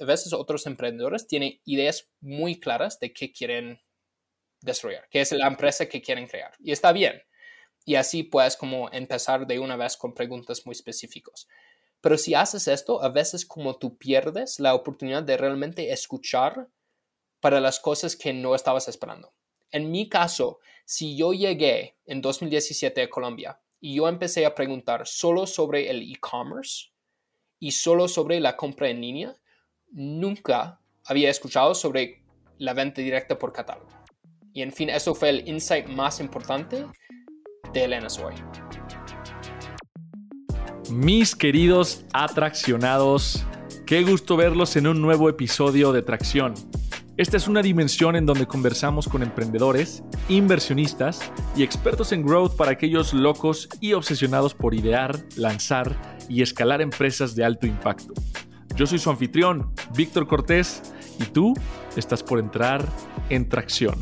a veces otros emprendedores tienen ideas muy claras de qué quieren desarrollar, qué es la empresa que quieren crear. Y está bien. Y así puedes como empezar de una vez con preguntas muy específicas. Pero si haces esto, a veces como tú pierdes la oportunidad de realmente escuchar para las cosas que no estabas esperando. En mi caso, si yo llegué en 2017 a Colombia y yo empecé a preguntar solo sobre el e-commerce y solo sobre la compra en línea, nunca había escuchado sobre la venta directa por catálogo. Y en fin, eso fue el insight más importante de Elena Soy. Mis queridos atraccionados, qué gusto verlos en un nuevo episodio de Tracción. Esta es una dimensión en donde conversamos con emprendedores, inversionistas y expertos en growth para aquellos locos y obsesionados por idear, lanzar y escalar empresas de alto impacto. Yo soy su anfitrión, Víctor Cortés, y tú estás por entrar en tracción.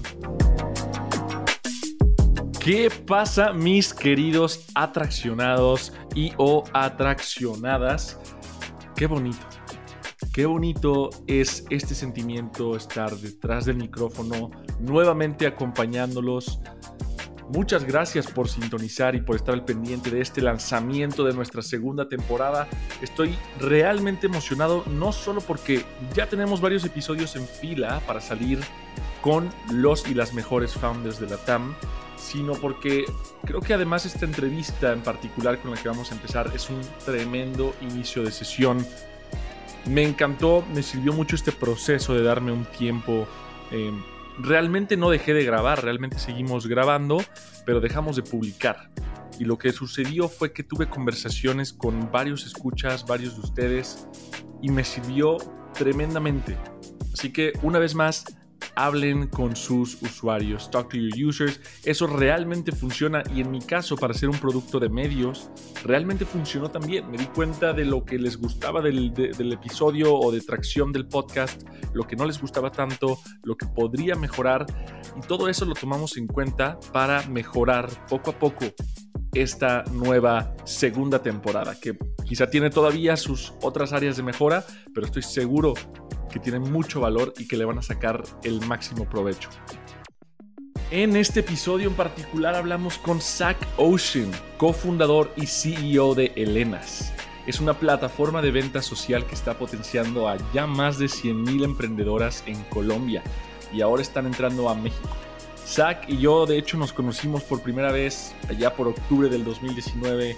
¿Qué pasa, mis queridos atraccionados y o atraccionadas? Qué bonito. Qué bonito es este sentimiento estar detrás del micrófono, nuevamente acompañándolos Muchas gracias por sintonizar y por estar al pendiente de este lanzamiento de nuestra segunda temporada. Estoy realmente emocionado, no solo porque ya tenemos varios episodios en fila para salir con los y las mejores founders de la TAM, sino porque creo que además esta entrevista en particular con la que vamos a empezar es un tremendo inicio de sesión. Me encantó, me sirvió mucho este proceso de darme un tiempo. Eh, realmente no dejé de grabar, realmente seguimos grabando, pero dejamos de publicar. Y lo que sucedió fue que tuve conversaciones con varios escuchas, varios de ustedes, y me sirvió tremendamente. Así que una vez más, hablen con sus usuarios, talk to your users. Eso realmente funciona y en mi caso, para ser un producto de medios, realmente funcionó también. Me di cuenta de lo que les gustaba del, del episodio o de tracción del podcast, lo que no les gustaba tanto, lo que podría mejorar y todo eso lo tomamos en cuenta para mejorar poco a poco esta nueva segunda temporada, que quizá tiene todavía sus otras áreas de mejora, pero estoy seguro que tienen mucho valor y que le van a sacar el máximo provecho. En este episodio en particular hablamos con Zach Ocean, cofundador y CEO de Elenas. Es una plataforma de venta social que está potenciando a ya más de 100.000 emprendedoras en Colombia y ahora están entrando a México. Zach y yo de hecho nos conocimos por primera vez allá por octubre del 2019.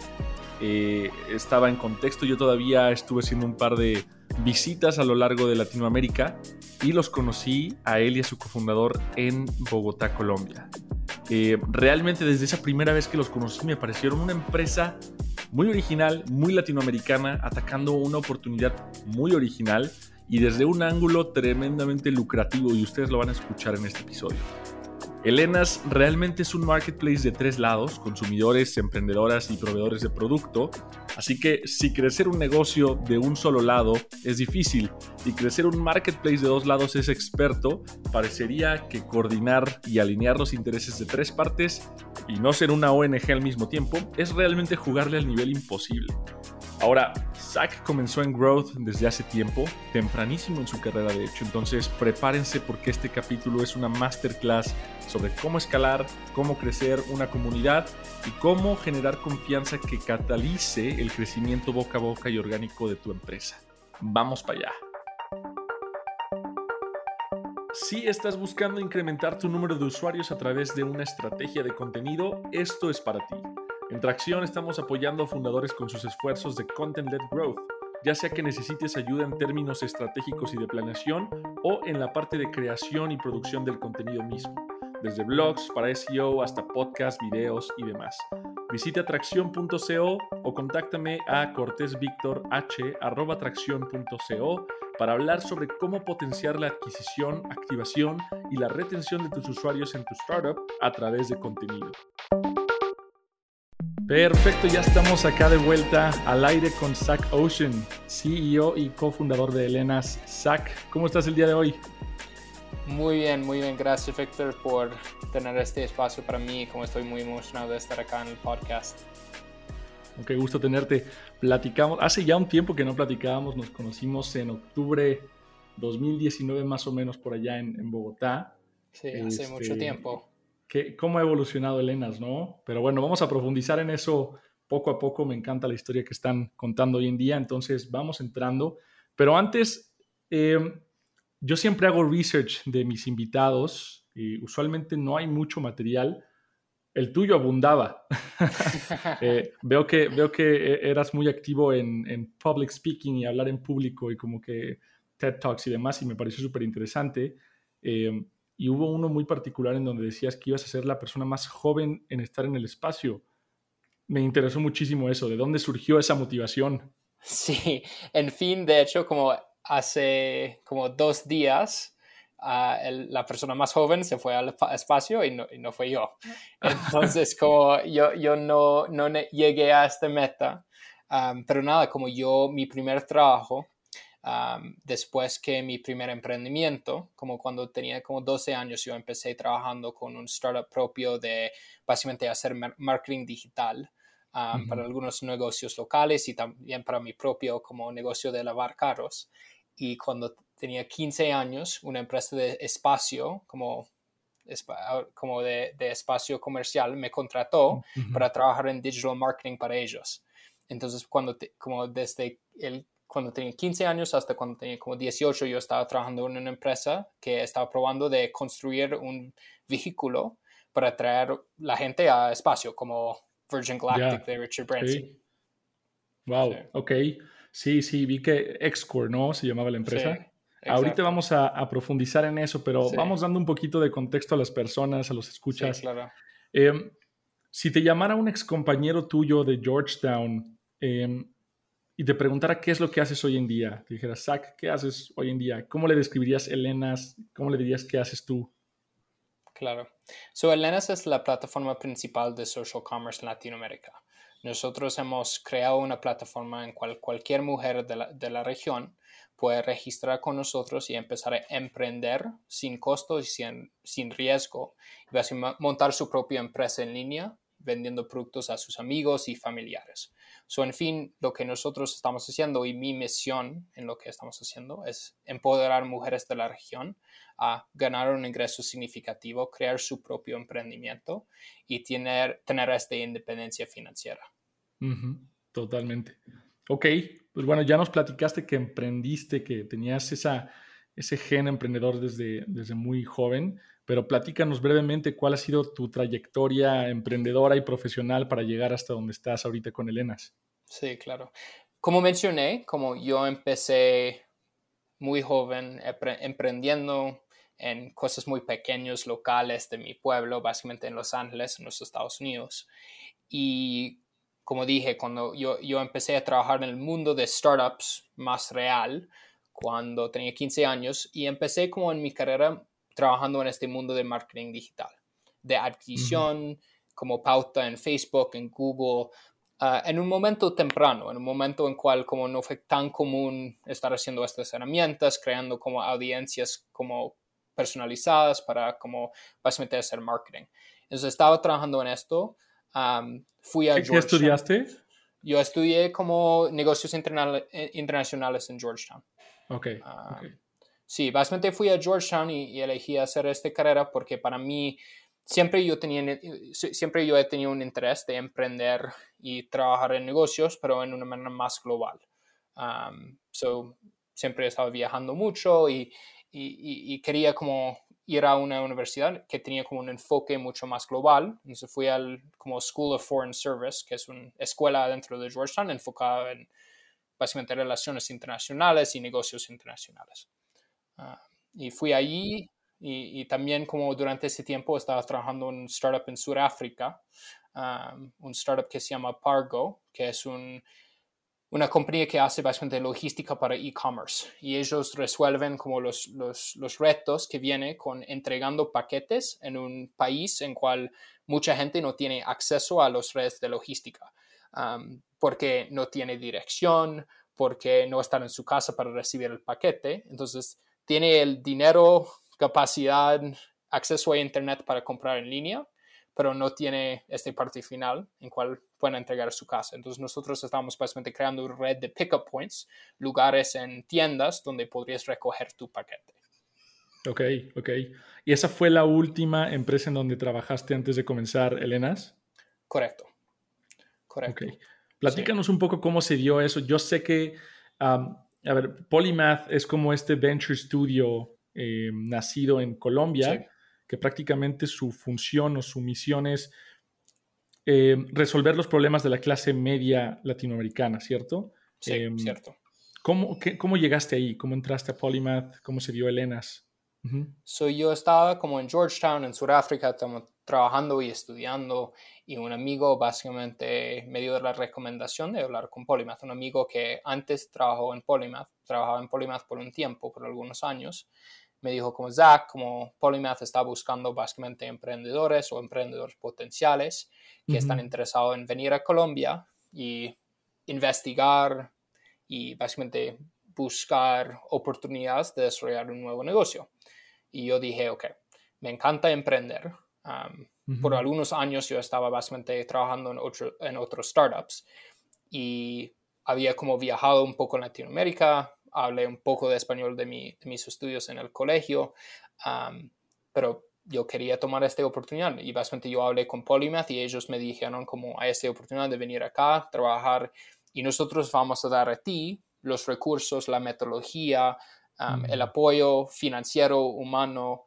Eh, estaba en contexto, yo todavía estuve haciendo un par de visitas a lo largo de Latinoamérica y los conocí a él y a su cofundador en Bogotá, Colombia. Eh, realmente desde esa primera vez que los conocí me parecieron una empresa muy original, muy latinoamericana, atacando una oportunidad muy original y desde un ángulo tremendamente lucrativo y ustedes lo van a escuchar en este episodio. Elenas realmente es un marketplace de tres lados, consumidores, emprendedoras y proveedores de producto. Así que si crecer un negocio de un solo lado es difícil y crecer un marketplace de dos lados es experto, parecería que coordinar y alinear los intereses de tres partes y no ser una ONG al mismo tiempo es realmente jugarle al nivel imposible. Ahora, Zach comenzó en Growth desde hace tiempo, tempranísimo en su carrera de hecho, entonces prepárense porque este capítulo es una masterclass sobre cómo escalar, cómo crecer una comunidad y cómo generar confianza que catalice el crecimiento boca a boca y orgánico de tu empresa. Vamos para allá. Si estás buscando incrementar tu número de usuarios a través de una estrategia de contenido, esto es para ti. En Tracción estamos apoyando a fundadores con sus esfuerzos de Content-led Growth, ya sea que necesites ayuda en términos estratégicos y de planeación o en la parte de creación y producción del contenido mismo, desde blogs para SEO hasta podcasts, videos y demás. Visita tracción.co o contáctame a cortésvictorh.tracción.co para hablar sobre cómo potenciar la adquisición, activación y la retención de tus usuarios en tu startup a través de contenido. Perfecto, ya estamos acá de vuelta al aire con Zach Ocean, CEO y cofundador de Elenas. Zach, ¿cómo estás el día de hoy? Muy bien, muy bien. Gracias, Victor, por tener este espacio para mí. Como estoy muy emocionado de estar acá en el podcast. Qué gusto tenerte. Platicamos, hace ya un tiempo que no platicábamos, nos conocimos en octubre 2019 más o menos por allá en, Bogotá. Sí, hace mucho este, tiempo. ¿Cómo ha evolucionado Elenas, no? Pero bueno, vamos a profundizar en eso poco a poco. Me encanta la historia que están contando hoy en día, entonces vamos entrando. Pero antes, em, yo siempre hago research de mis invitados y usualmente no hay mucho material. El tuyo abundaba. Eh, veo, que, veo que eras muy activo en, en, public speaking y hablar en público y como que TED Talks y demás y me pareció súper interesante. Em, y hubo uno muy particular en donde decías que ibas a ser la persona más joven en estar en el espacio. Me interesó muchísimo eso. ¿De dónde surgió esa motivación? Sí, en fin, de hecho, como hace como dos días, ah, la persona más joven se fue al espacio y no, y no fue yo. Entonces, como yo, yo no, no llegué a esta meta, pero nada, como yo, mi primer trabajo, después que mi primer emprendimiento, como cuando tenía como 12 años, yo empecé trabajando con un startup propio de básicamente hacer marketing digital para algunos negocios locales y también para mi propio como negocio de lavar carros. Y cuando tenía 15 años, una empresa de espacio, como, como de, de espacio comercial, me contrató para trabajar en digital marketing para ellos. Entonces, cuando como desde el, cuando tenía 15 años hasta cuando tenía como 18, yo estaba trabajando en una empresa que estaba probando de construir un vehículo para traer la gente a espacio, como Virgin Galactic de Richard Branson. Wow, ok. Sí, sí, vi que Xcore, ¿no? Se llamaba la empresa. Ahorita vamos a, profundizar en eso, pero vamos dando un poquito de contexto a las personas, a los escuchas. claro. Em, si te llamara un ex compañero tuyo de Georgetown em, y te preguntara qué es lo que haces hoy en día, te dijera, Zach, ¿qué haces hoy en día? ¿Cómo le describirías Elenas? ¿Cómo le dirías qué haces tú? Claro. So, Elenas es la plataforma principal de social commerce en Latinoamérica. Nosotros hemos creado una plataforma en cual cualquier mujer de la, de la región puede registrar con nosotros y empezar a emprender sin costo y sin, sin riesgo y montar su propia empresa en línea vendiendo productos a sus amigos y familiares. So, en fin, lo que nosotros estamos haciendo y mi misión en lo que estamos haciendo es empoderar mujeres de la región a ganar un ingreso significativo, crear su propio emprendimiento y tener, tener esta independencia financiera. Totalmente. Ok, pues bueno, ya nos platicaste que emprendiste, que tenías esa, ese gen emprendedor desde, desde muy joven, pero platícanos brevemente cuál ha sido tu trayectoria emprendedora y profesional para llegar hasta donde estás ahorita con Elenas. Sí, claro. Como mencioné, como yo empecé muy joven emprendiendo en cosas muy pequeñas, locales de mi pueblo, básicamente en Los Ángeles, en los Estados Unidos. Y como dije, cuando yo, yo empecé a trabajar en el mundo de startups más real, cuando tenía 15 años, y empecé como en mi carrera trabajando en este mundo de marketing digital, de adquisición, como pauta en Facebook, en Google, ah, en un momento temprano, en un momento en cual como no fue tan común estar haciendo estas herramientas, creando como audiencias como personalizadas para como básicamente hacer marketing. Entonces estaba trabajando en esto. fui a ¿Qué estudiaste? Yo estudié como negocios eh, internacionales en Georgetown. Ok. Sí, básicamente fui a Georgetown y, elegí hacer esta carrera porque para mí siempre yo, tenía, siempre yo he tenido un interés de emprender y trabajar en negocios, pero en una manera más global. so, siempre he estado viajando mucho y, y, quería como ir a una universidad que tenía como un enfoque mucho más global. Entonces fui al como School of Foreign Service, que es una escuela dentro de Georgetown enfocada en básicamente relaciones internacionales y negocios internacionales. Ah, y fui allí y, también como durante ese tiempo estaba trabajando en un startup en Sudáfrica, un startup que se llama Pargo, que es un una compañía que hace básicamente logística para e-commerce y ellos resuelven como los, los, los, retos que viene con entregando paquetes en un país en cual mucha gente no tiene acceso a las redes de logística porque no tiene dirección, porque no están en su casa para recibir el paquete. Entonces, tiene el dinero, capacidad, acceso a Internet para comprar en línea, pero no tiene este parte final en cual pueden entregar su casa. Entonces nosotros estamos básicamente creando una red de pickup points, lugares en tiendas donde podrías recoger tu paquete. Ok, ok. ¿Y esa fue la última empresa en donde trabajaste antes de comenzar, Elenas? Correcto. Correcto. Ok. Platícanos un poco cómo se dio eso. Yo sé que, a ver, Polymath es como este venture studio eh, nacido en Colombia que prácticamente su función o su misión es eh, resolver los problemas de la clase media latinoamericana, ¿cierto? Sí, em, cierto. ¿cómo, ¿Cómo llegaste ahí? ¿Cómo entraste a Polymath? ¿Cómo se dio Elenas? Soy yo estaba como en Georgetown, en Sudáfrica, trabajando y estudiando y un amigo básicamente me dio la recomendación de hablar con Polymath, un amigo que antes trabajó en Polymath, trabajaba en Polymath por un tiempo, por algunos años, me dijo como Zach, como Polymath está buscando básicamente emprendedores o emprendedores potenciales que están interesados en venir a Colombia y investigar y básicamente buscar oportunidades de desarrollar un nuevo negocio. Y yo dije, ok, me encanta emprender. Por algunos años yo estaba básicamente trabajando en, otro, en otros startups y había como viajado un poco en Latinoamérica, hablé un poco de español de, mis estudios en el colegio, pero yo quería tomar esta oportunidad y básicamente yo hablé con Polymath y ellos me dijeron como hay esta oportunidad de venir acá, trabajar y nosotros vamos a dar a ti los recursos, la metodología, el apoyo financiero, humano,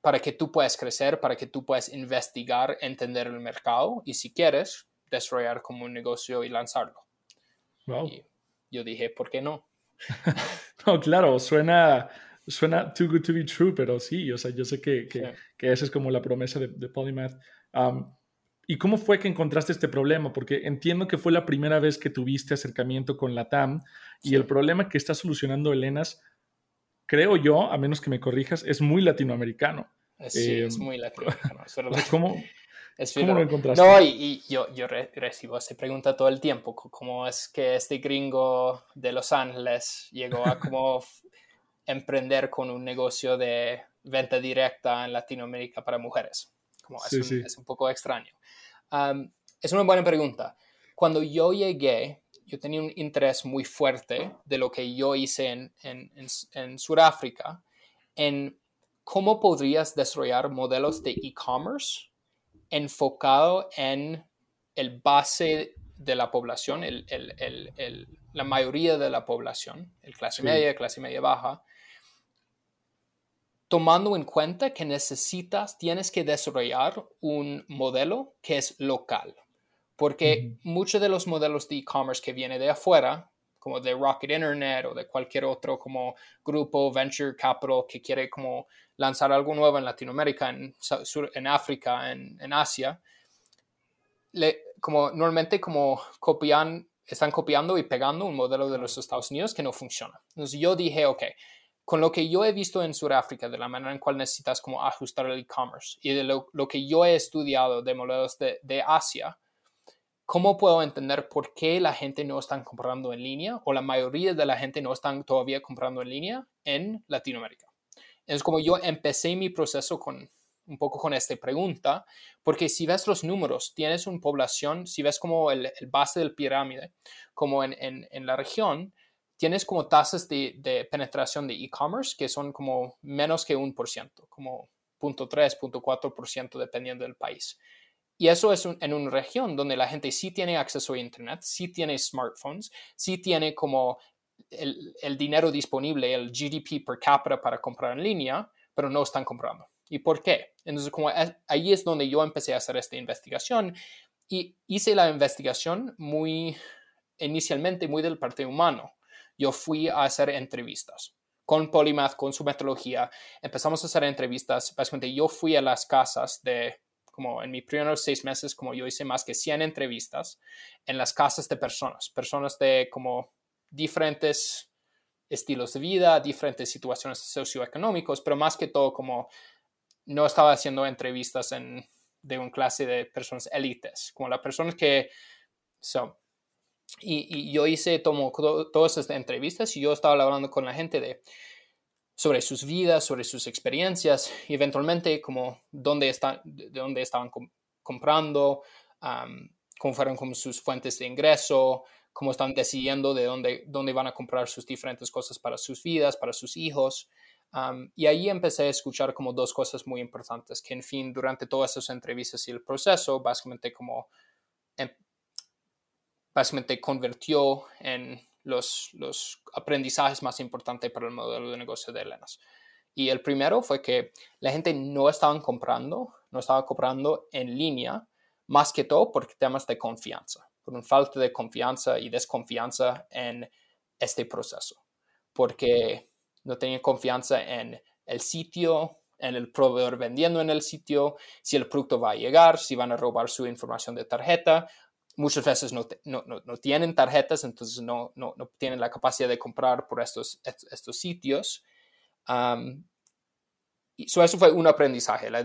para que tú puedas crecer, para que tú puedas investigar, entender el mercado y si quieres, desarrollar como un negocio y lanzarlo. Y yo dije, ¿por qué no? no, claro, suena, suena too good to be true, pero sí, o sea, yo sé que, que, esa es como la promesa de, de Polymath. ¿Y cómo fue que encontraste este problema? Porque entiendo que fue la primera vez que tuviste acercamiento con la TAM y el problema que está solucionando Elenas, creo yo, a menos que me corrijas, es muy latinoamericano. Sí, es em, muy latinoamericano. ¿Cómo, ¿Cómo lo encontraste? No, y, yo, yo recibo esa pregunta todo el tiempo, cómo es que este gringo de Los Ángeles llegó a como emprender con un negocio de venta directa en Latinoamérica para mujeres. Como es, un, es, un, poco extraño. es una buena pregunta. Cuando yo llegué, yo tenía un interés muy fuerte de lo que yo hice en, en, en, en Sudáfrica, en cómo podrías desarrollar modelos de e-commerce enfocado en el base de la población, la mayoría de la población, el clase media, clase media baja, tomando en cuenta que necesitas, tienes que desarrollar un modelo que es local, porque muchos de los modelos de e-commerce que vienen de afuera, como de Rocket Internet o de cualquier otro como grupo venture capital que quiere como lanzar algo nuevo en Latinoamérica, en, en África, en, en Asia, le, como normalmente como copian, están copiando y pegando un modelo de los Estados Unidos que no funciona. Entonces yo dije, ok, con lo que yo he visto en Sudáfrica, de la manera en cual necesitas como ajustar el e-commerce y de lo, que yo he estudiado de modelos de, Asia, ¿cómo puedo entender por qué la gente no está comprando en línea o la mayoría de la gente no están todavía comprando en línea en Latinoamérica? Es como yo empecé mi proceso con un poco con esta pregunta, porque si ves los números, tienes una población, si ves como el, base del pirámide, como en, en, la región, tienes como tasas de, de penetración de e-commerce que son como menos que un por ciento, como 0.3, 0.4% dependiendo del país. Y eso es en una región donde la gente sí tiene acceso a Internet, sí tiene smartphones, sí tiene como el, dinero disponible, el GDP per cápita para comprar en línea, pero no están comprando. ¿Y por qué? Entonces, como ahí es donde yo empecé a hacer esta investigación y hice la investigación muy, inicialmente muy del parte humano. Yo fui a hacer entrevistas con Polymath, con su metodología. Empezamos a hacer entrevistas. Básicamente yo fui a las casas de, como en mis primeros seis meses, como yo hice más que 100 entrevistas en las casas de personas, personas de como diferentes estilos de vida, diferentes situaciones socioeconómicas, pero más que todo como no estaba haciendo entrevistas en, de un clase de personas élites, como las personas que son. Y, yo hice tomo, todas estas entrevistas y yo estaba hablando con la gente de, sobre sus vidas, sobre sus experiencias y eventualmente como dónde, están, de dónde estaban comprando, cómo fueron como sus fuentes de ingreso, cómo están decidiendo de dónde, dónde van a comprar sus diferentes cosas para sus vidas, para sus hijos. y ahí empecé a escuchar como dos cosas muy importantes, que en fin, durante todas esas entrevistas y el proceso, básicamente como, em, básicamente convirtió en los, los aprendizajes más importantes para el modelo de negocio de Elenas. Y el primero fue que la gente no estaba comprando, no estaba comprando en línea, más que todo por temas de confianza, por una falta de confianza y desconfianza en este proceso, porque no tenían confianza en el sitio, en el proveedor vendiendo en el sitio, si el producto va a llegar, si van a robar su información de tarjeta muchas veces no, no, tienen tarjetas, entonces no, no, tienen la capacidad de comprar por estos, estos sitios. y eso fue un aprendizaje, la,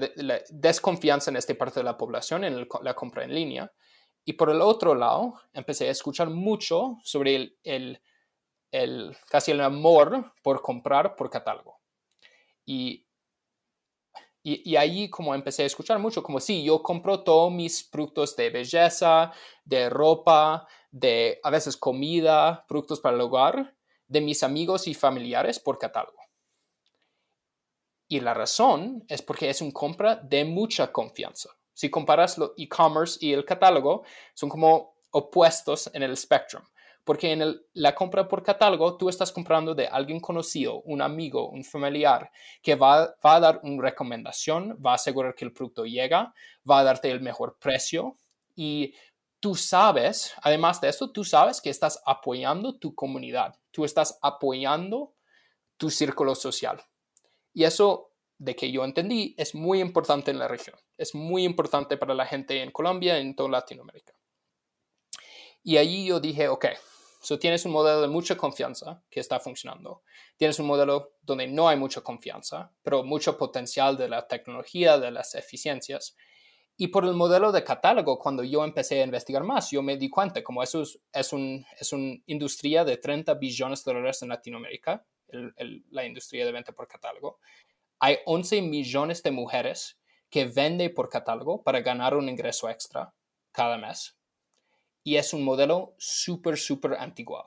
desconfianza en esta parte de la población en la compra en línea. Y por el otro lado, empecé a escuchar mucho sobre el, el, el casi el amor por comprar por catálogo. Y y, ahí como empecé a escuchar mucho, como sí, yo compro todos mis productos de belleza, de ropa, de a veces comida, productos para el hogar, de mis amigos y familiares por catálogo. Y la razón es porque es una compra de mucha confianza. Si comparas lo e-commerce y el catálogo, son como opuestos en el spectrum porque en la compra por catálogo tú estás comprando de alguien conocido, un amigo, un familiar, que va, a dar una recomendación, va a asegurar que el producto llega, va a darte el mejor precio y tú sabes, además de eso, tú sabes que estás apoyando tu comunidad, tú estás apoyando tu círculo social. Y eso, de que yo entendí, es muy importante en la región, es muy importante para la gente en Colombia en toda Latinoamérica. Y allí yo dije, ok, So, tienes un modelo de mucha confianza que está funcionando. Tienes un modelo donde no hay mucha confianza, pero mucho potencial de la tecnología, de las eficiencias. Y por el modelo de catálogo, cuando yo empecé a investigar más, yo me di cuenta como eso es, es, es una industria de 30 billones de dólares en Latinoamérica, la industria de venta por catálogo. Hay 11 millones de mujeres que venden por catálogo para ganar un ingreso extra cada mes y es un modelo súper, súper antiguo.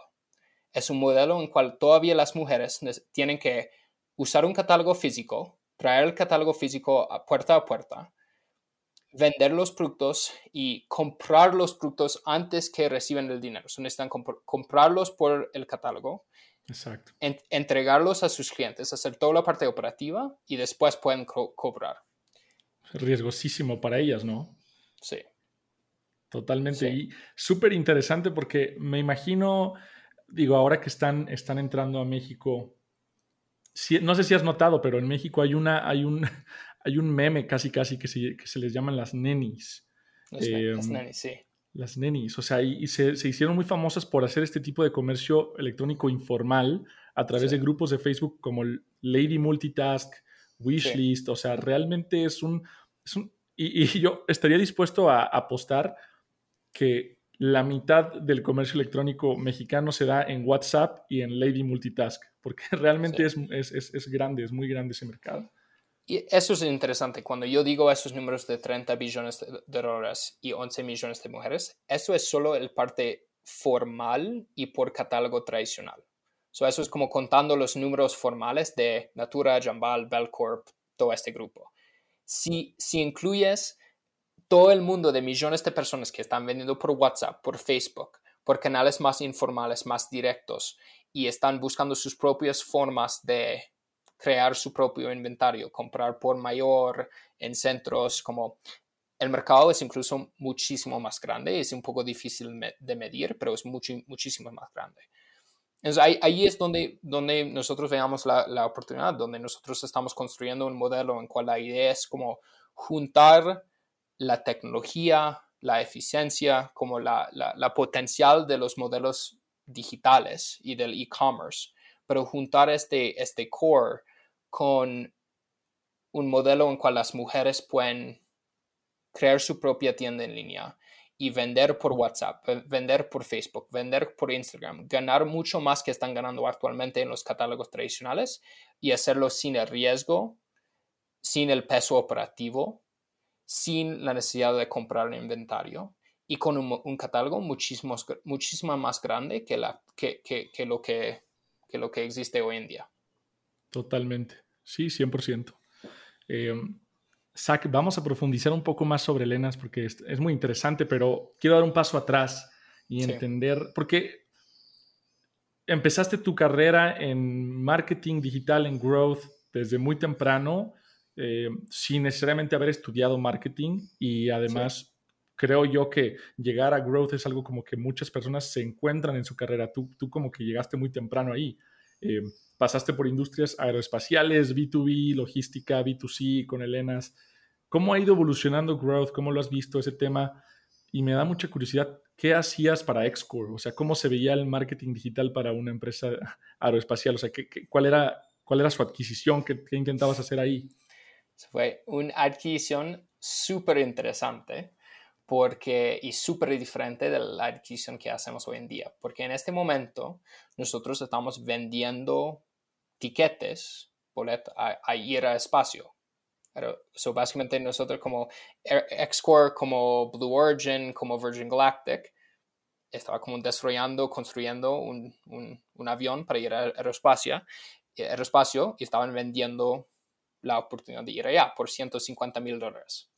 Es un modelo en el cual todavía las mujeres tienen que usar un catálogo físico, traer el catálogo físico a puerta a puerta, vender los productos y comprar los productos antes que reciben el dinero. So, necesitan comprarlos por el catálogo, Exacto. entregarlos a sus clientes, hacer toda la parte operativa y después pueden cobrar. Riesgosísimo para ellas, ¿no? Sí. Totalmente. Y súper interesante porque me imagino, digo, ahora que están, están entrando a México, no sé si has notado, pero en México hay, una, hay, un, hay un meme casi casi que se, que se les llaman las nenis. Las, em, nenis, sí. Las nenis, o sea, y, se, se, hicieron muy famosas por hacer este tipo de comercio electrónico informal a través de grupos de Facebook como Lady Multitask, Wishlist, o sea, realmente es un... Es un y, y, yo estaría dispuesto a apostar que la mitad del comercio electrónico mexicano se da en WhatsApp y en Lady Multitask, porque realmente es, es, es, grande, es muy grande ese mercado. Y eso es interesante. Cuando yo digo esos números de 30 billones de dólares y 11 millones de mujeres, eso es solo el parte formal y por catálogo tradicional. So eso es como contando los números formales de Natura, Jambal, Belcorp, todo este grupo. Si, si incluyes todo el mundo de millones de personas que están vendiendo por WhatsApp, por Facebook, por canales más informales, más directos y están buscando sus propias formas de crear su propio inventario, comprar por mayor en centros como el mercado es incluso muchísimo más grande, es un poco difícil de medir, pero es mucho, muchísimo más grande. Entonces ahí, es donde, donde nosotros veamos la, oportunidad, donde nosotros estamos construyendo un modelo en cual la idea es como juntar la tecnología, la eficiencia, como la, potencial de los modelos digitales y del e-commerce, pero juntar este, este core con un modelo en cual las mujeres pueden crear su propia tienda en línea y vender por WhatsApp, vender por Facebook, vender por Instagram, ganar mucho más que están ganando actualmente en los catálogos tradicionales y hacerlo sin el riesgo, sin el peso operativo, sin la necesidad de comprar inventario y con un, catálogo muchísimo, muchísimo más grande que, la, que, que, lo que, que lo que existe hoy en día. Totalmente, sí, 100%. Eh, Zach, vamos a profundizar un poco más sobre Lenas porque es, muy interesante, pero quiero dar un paso atrás y entender, porque empezaste tu carrera en marketing digital, en growth, desde muy temprano, eh, sin necesariamente haber estudiado marketing y además creo yo que llegar a growth es algo como que muchas personas se encuentran en su carrera. Tú, tú como que llegaste muy temprano ahí. Eh, pasaste por industrias aeroespaciales, B2B, logística, B2C con Elenas. ¿Cómo ha ido evolucionando growth? ¿Cómo lo has visto ese tema? Y me da mucha curiosidad, ¿qué hacías para Xcore? O sea, ¿cómo se veía el marketing digital para una empresa aeroespacial? O sea, ¿qué, cuál, era, ¿cuál era su adquisición? ¿Qué, qué intentabas hacer ahí? Fue una adquisición súper interesante porque, y súper diferente de la adquisición que hacemos hoy en día, porque en este momento nosotros estamos vendiendo tiquetes a, a ir a espacio. Pero, básicamente nosotros como Xcore, como Blue Origin, como Virgin Galactic, estaba como desarrollando, construyendo un, un, avión para ir al aeroespacio, aeroespacio y estaban vendiendo la oportunidad de ir allá por 150 mil dólares.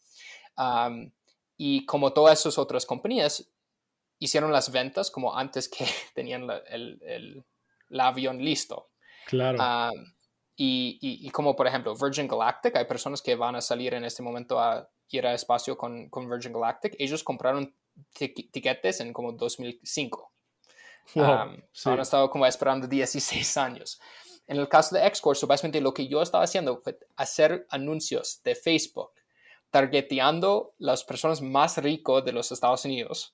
Y como todas esas otras compañías hicieron las ventas como antes que tenían el, el, avión listo. Claro. y, y, como por ejemplo Virgin Galactic, hay personas que van a salir en este momento a ir al espacio con, con Virgin Galactic. Ellos compraron tiquetes en como 2005. Wow, Han estado como esperando 16 años. En el caso de Xcore, básicamente lo que yo estaba haciendo fue hacer anuncios de Facebook targeteando las personas más ricas de los Estados Unidos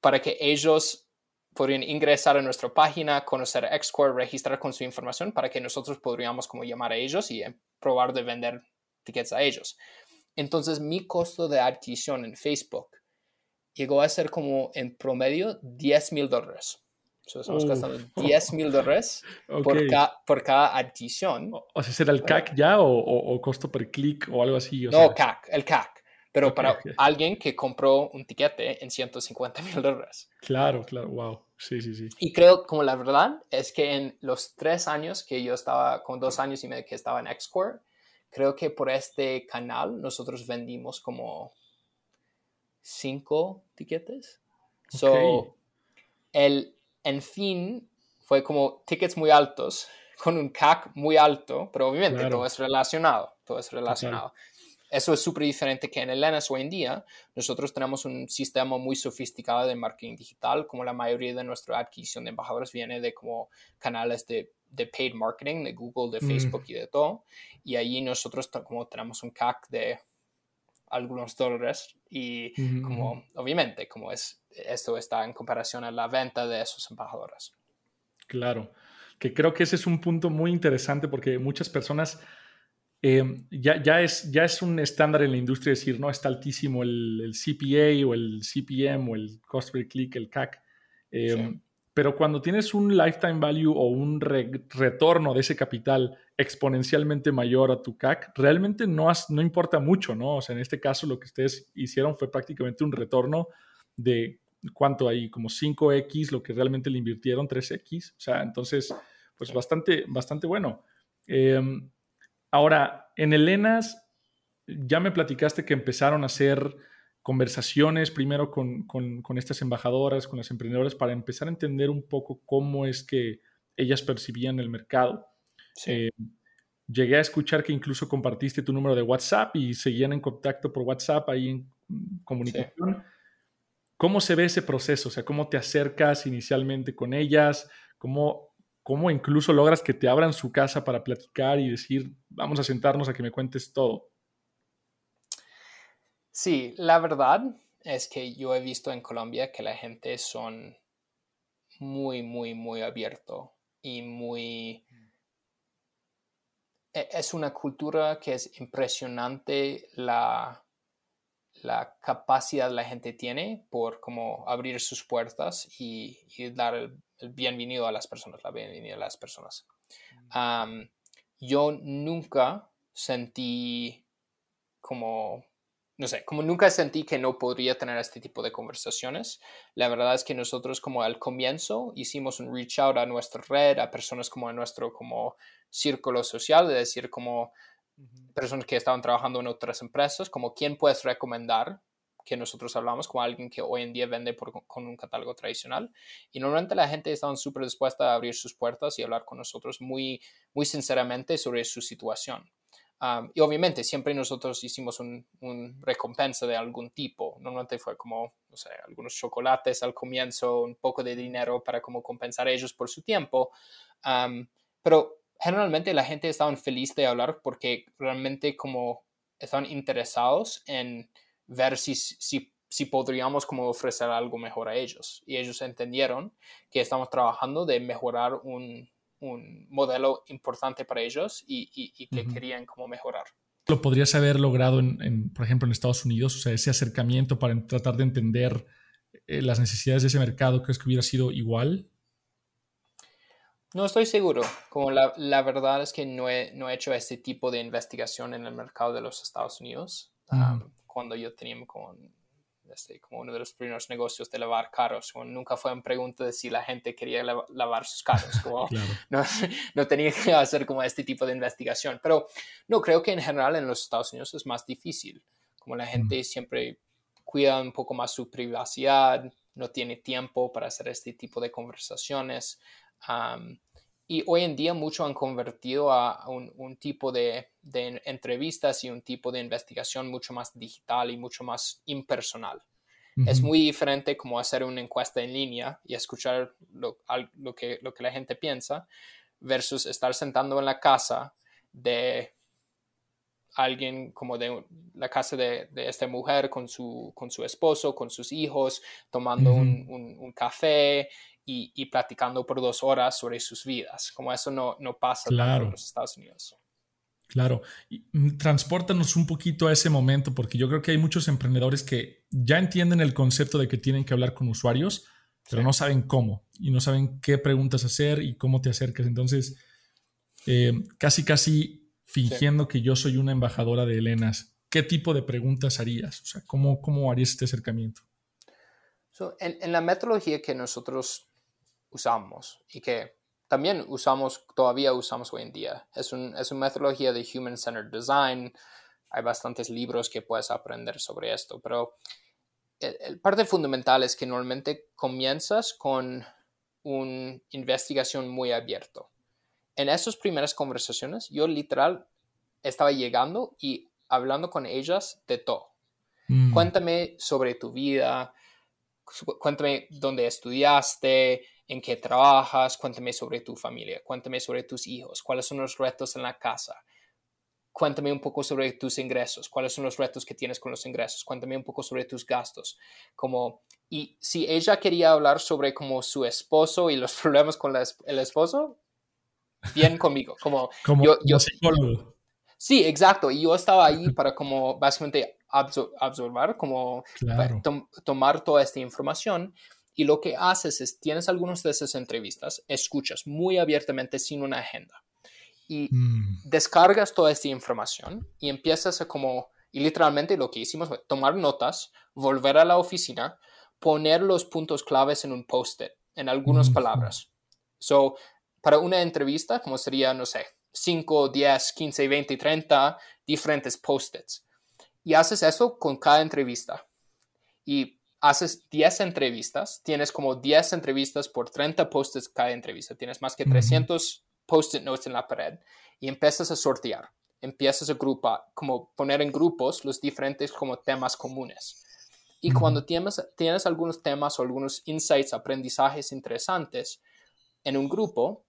para que ellos podrían ingresar a nuestra página, conocer Xcore, registrar con su información para que nosotros podríamos como llamar a ellos y probar de vender tickets a ellos. Entonces mi costo de adquisición en Facebook llegó a ser como en promedio 10 mil dólares estamos gastando 10 mil dólares por, cada adquisición. O sea, ¿será el CAC ya o, costo per clic o algo así? no, CAC, el CAC. Pero para alguien que compró un tiquete en 150 mil dólares. Claro, claro, wow. Sí, sí, sí. Y creo, como la verdad, es que en los tres años que yo estaba, con dos años y medio que estaba en Xcore, creo que por este canal nosotros vendimos como cinco tiquetes. So, el, en fin, fue como tickets muy altos, con un CAC muy alto, pero obviamente todo es relacionado, todo es relacionado. Eso es súper diferente que en el LENAS hoy en día. Nosotros tenemos un sistema muy sofisticado de marketing digital, como la mayoría de nuestra adquisición de embajadores viene de como canales de, de paid marketing, de Google, de mm. Facebook y de todo. Y ahí nosotros como tenemos un CAC de algunos dólares y como obviamente como es esto está en comparación a la venta de esos embajadores. Claro, que creo que ese es un punto muy interesante porque muchas personas eh, ya, ya, es, ya es un estándar en la industria decir, no, está altísimo el, el CPA o el CPM o el cost per click, el CAC. Eh, pero cuando tienes un lifetime value o un retorno de ese capital exponencialmente mayor a tu CAC, realmente no, no importa mucho, ¿no? O sea, en este caso lo que ustedes hicieron fue prácticamente un retorno de cuánto hay, como 5X, lo que realmente le invirtieron, 3X. O sea, entonces, pues bastante, bastante bueno. Em, ahora, en Elenas, ya me platicaste que empezaron a hacer conversaciones primero con, estas embajadoras, con las emprendedoras, para empezar a entender un poco cómo es que ellas percibían el mercado. Eh, llegué a escuchar que incluso compartiste tu número de WhatsApp y seguían en contacto por WhatsApp ahí en comunicación. ¿Cómo se ve ese proceso? O sea, ¿cómo te acercas inicialmente con ellas? ¿Cómo, ¿Cómo incluso logras que te abran su casa para platicar y decir, vamos a sentarnos a que me cuentes todo? Sí, la verdad es que yo he visto en Colombia que la gente son muy, muy, muy abierto y muy... E, es una cultura que es impresionante la, la capacidad la gente tiene por como abrir sus puertas y, dar el, bienvenido a las personas, la bienvenida a las personas. Mm. yo nunca sentí como, no sé, como nunca sentí que no podría tener este tipo de conversaciones. La verdad es que nosotros como al comienzo hicimos un reach out a nuestra red, a personas como a nuestro como círculo social, de decir como personas que estaban trabajando en otras empresas, como quién puedes recomendar que nosotros hablamos con alguien que hoy en día vende con un catálogo tradicional. Y normalmente la gente estaba súper dispuesta a abrir sus puertas y hablar con nosotros muy, muy sinceramente sobre su situación. Y obviamente siempre nosotros hicimos un, recompensa de algún tipo. Normalmente fue como, no sé, algunos chocolates al comienzo, un poco de dinero para como compensar a ellos por su tiempo. pero generalmente la gente estaba feliz de hablar porque realmente como estaban interesados en ver si, si, si podríamos como ofrecer algo mejor a ellos. Y ellos entendieron que estamos trabajando de mejorar un, un modelo importante para ellos y, y, que querían como mejorar. ¿Lo podrías haber logrado, en, por ejemplo, en Estados Unidos? O sea, ese acercamiento para tratar de entender eh, las necesidades de ese mercado, ¿crees que hubiera sido igual? No estoy seguro. Como la, la verdad es que no he, no he, hecho este tipo de investigación en el mercado de los Estados Unidos. cuando yo tenía como, este, como uno de los primeros negocios de lavar carros, nunca fue una pregunta de si la gente quería lavar sus carros. Como, no, no, tenía que hacer como este tipo de investigación. Pero no, creo que en general en los Estados Unidos es más difícil. Como la gente siempre cuida un poco más su privacidad, no tiene tiempo para hacer este tipo de conversaciones y hoy en día mucho han convertido a un, tipo de, entrevistas y un tipo de investigación mucho más digital y mucho más impersonal. Es muy diferente como hacer una encuesta en línea y escuchar lo, que, lo que la gente piensa versus estar sentando en la casa de alguien como de la casa de, esta mujer con su, con su esposo, con sus hijos, tomando un, un, café y, platicando por dos horas sobre sus vidas. Como eso no, no pasa en los Estados Unidos. Claro, y, mm, transportanos un poquito a ese momento, porque yo creo que hay muchos emprendedores que ya entienden el concepto de que tienen que hablar con usuarios, pero no saben cómo y no saben qué preguntas hacer y cómo te acercas. Entonces, eh, casi, casi fingiendo que yo soy una embajadora de Elenas, ¿qué tipo de preguntas harías? O sea, ¿cómo, cómo harías este acercamiento? en, en, la metodología que nosotros usamos y que también usamos, todavía usamos hoy en día. Es, un, es una metodología de Human Centered Design. Hay bastantes libros que puedes aprender sobre esto, pero el, parte fundamental es que normalmente comienzas con una investigación muy abierto. En esas primeras conversaciones, yo literal estaba llegando y hablando con ellas de todo. Mm. Cuéntame sobre tu vida, cuéntame dónde estudiaste, en qué trabajas, cuéntame sobre tu familia, cuéntame sobre tus hijos, cuáles son los retos en la casa, cuéntame un poco sobre tus ingresos, cuáles son los retos que tienes con los ingresos, cuéntame un poco sobre tus gastos, como y si ella quería hablar sobre como su esposo y los problemas con el esposo, bien conmigo, como, yo, yo Sí, exacto, y yo estaba ahí para como básicamente absorber, como tomar toda esta información y lo que haces es, tienes algunas de esas entrevistas, escuchas muy abiertamente sin una agenda y mm. descargas toda esta información y empiezas a como, y literalmente lo que hicimos fue tomar notas, volver a la oficina, poner los puntos claves en un post-it, en algunas mm. palabras. So, para una entrevista, como sería, no sé, 5, 10, 15, 20, 30 diferentes post-its. Y haces eso con cada entrevista. Y haces 10 entrevistas, tienes como 10 entrevistas por 30 posts cada entrevista, tienes más que 300 post-it notes en la pared y empiezas a sortear, empiezas a agrupar, como poner en grupos los diferentes como temas comunes. Y cuando tienes, tienes algunos temas o algunos insights, aprendizajes interesantes en un grupo,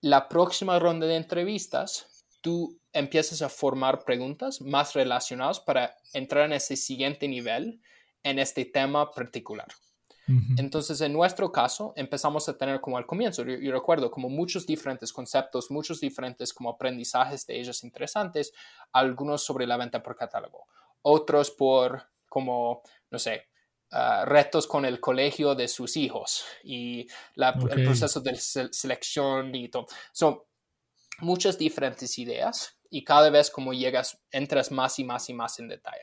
la próxima ronda de entrevistas, tú empiezas a formar preguntas más relacionadas para entrar en ese siguiente nivel en este tema particular. Entonces, en nuestro caso, empezamos a tener como al comienzo, yo, recuerdo como muchos diferentes conceptos, muchos diferentes como aprendizajes de ellos interesantes, algunos sobre la venta por catálogo, otros por como, no sé, ah, retos con el colegio de sus hijos y el proceso de selección y todo. Son muchas diferentes ideas y cada vez como llegas, entras más y más y más en detalle.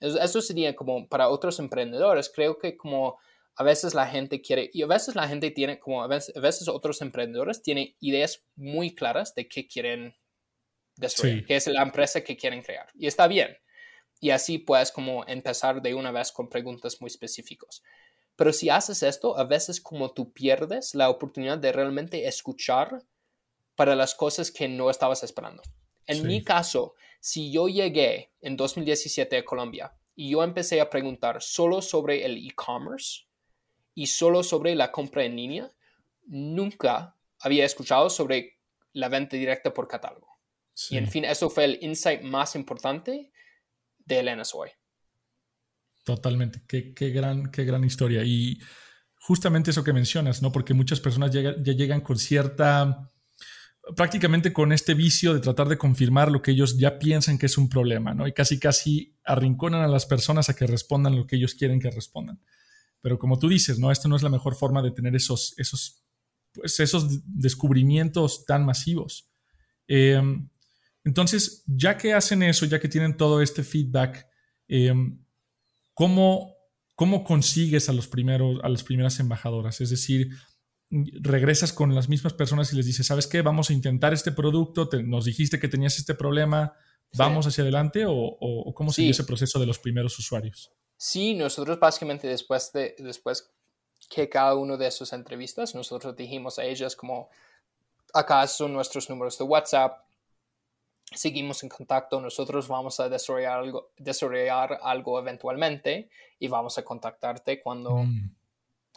Eso sería como para otros emprendedores, creo que como a veces la gente quiere, y a veces la gente tiene, como a veces, otros emprendedores tienen ideas muy claras de qué quieren desarrollar, qué es la empresa que quieren crear. Y está bien. Y así puedes como empezar de una vez con preguntas muy específicas. Pero si haces esto, a veces como tú pierdes la oportunidad de realmente escuchar para las cosas que no estabas esperando. En mi caso, si yo llegué en 2017 a Colombia y yo empecé a preguntar solo sobre el e-commerce y solo sobre la compra en línea, nunca había escuchado sobre la venta directa por catálogo. Y en fin, eso fue el insight más importante del NSOI. Totalmente, qué, qué, gran, qué gran historia. Y justamente eso que mencionas, ¿no? Porque muchas personas ya llegan con cierta prácticamente con este vicio de tratar de confirmar lo que ellos ya piensan que es un problema, ¿no? Y casi casi arrinconan a las personas a que respondan lo que ellos quieren que respondan. Pero como tú dices, ¿no? Esto no es la mejor forma de tener esos, esos, pues esos descubrimientos tan masivos. Em, entonces, ya que hacen eso, ya que tienen todo este feedback, em, ¿cómo, ¿cómo consigues a, los primeros, a las primeras embajadoras? Es decir, regresas con las mismas personas y les dices, ¿sabes qué? Vamos a intentar este producto, nos dijiste que tenías este problema, ¿vamos hacia adelante o, cómo sigue ese proceso de los primeros usuarios? Sí, nosotros básicamente después de después que cada uno de esas entrevistas, nosotros dijimos a ellas como, acá son nuestros números de WhatsApp, seguimos en contacto, nosotros vamos a desarrollar algo, desarrollar algo eventualmente y vamos a contactarte cuando, mm.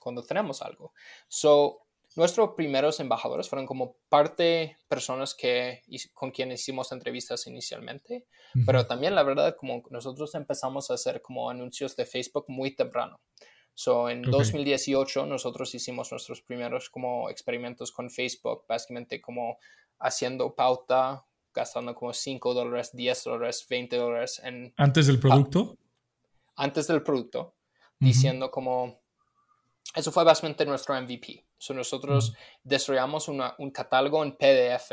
cuando tenemos algo. So, Nuestros primeros embajadores fueron como parte personas que, con quienes hicimos entrevistas inicialmente, pero también la verdad como nosotros empezamos a hacer como anuncios de Facebook muy temprano. So, en 2018 nosotros hicimos nuestros primeros como experimentos con Facebook, básicamente como haciendo pauta, gastando como 5 dólares, 10 dólares, 20 dólares en... ¿Antes del producto? antes del producto, diciendo como... Eso fue básicamente nuestro MVP nosotros desarrollamos un catálogo en PDF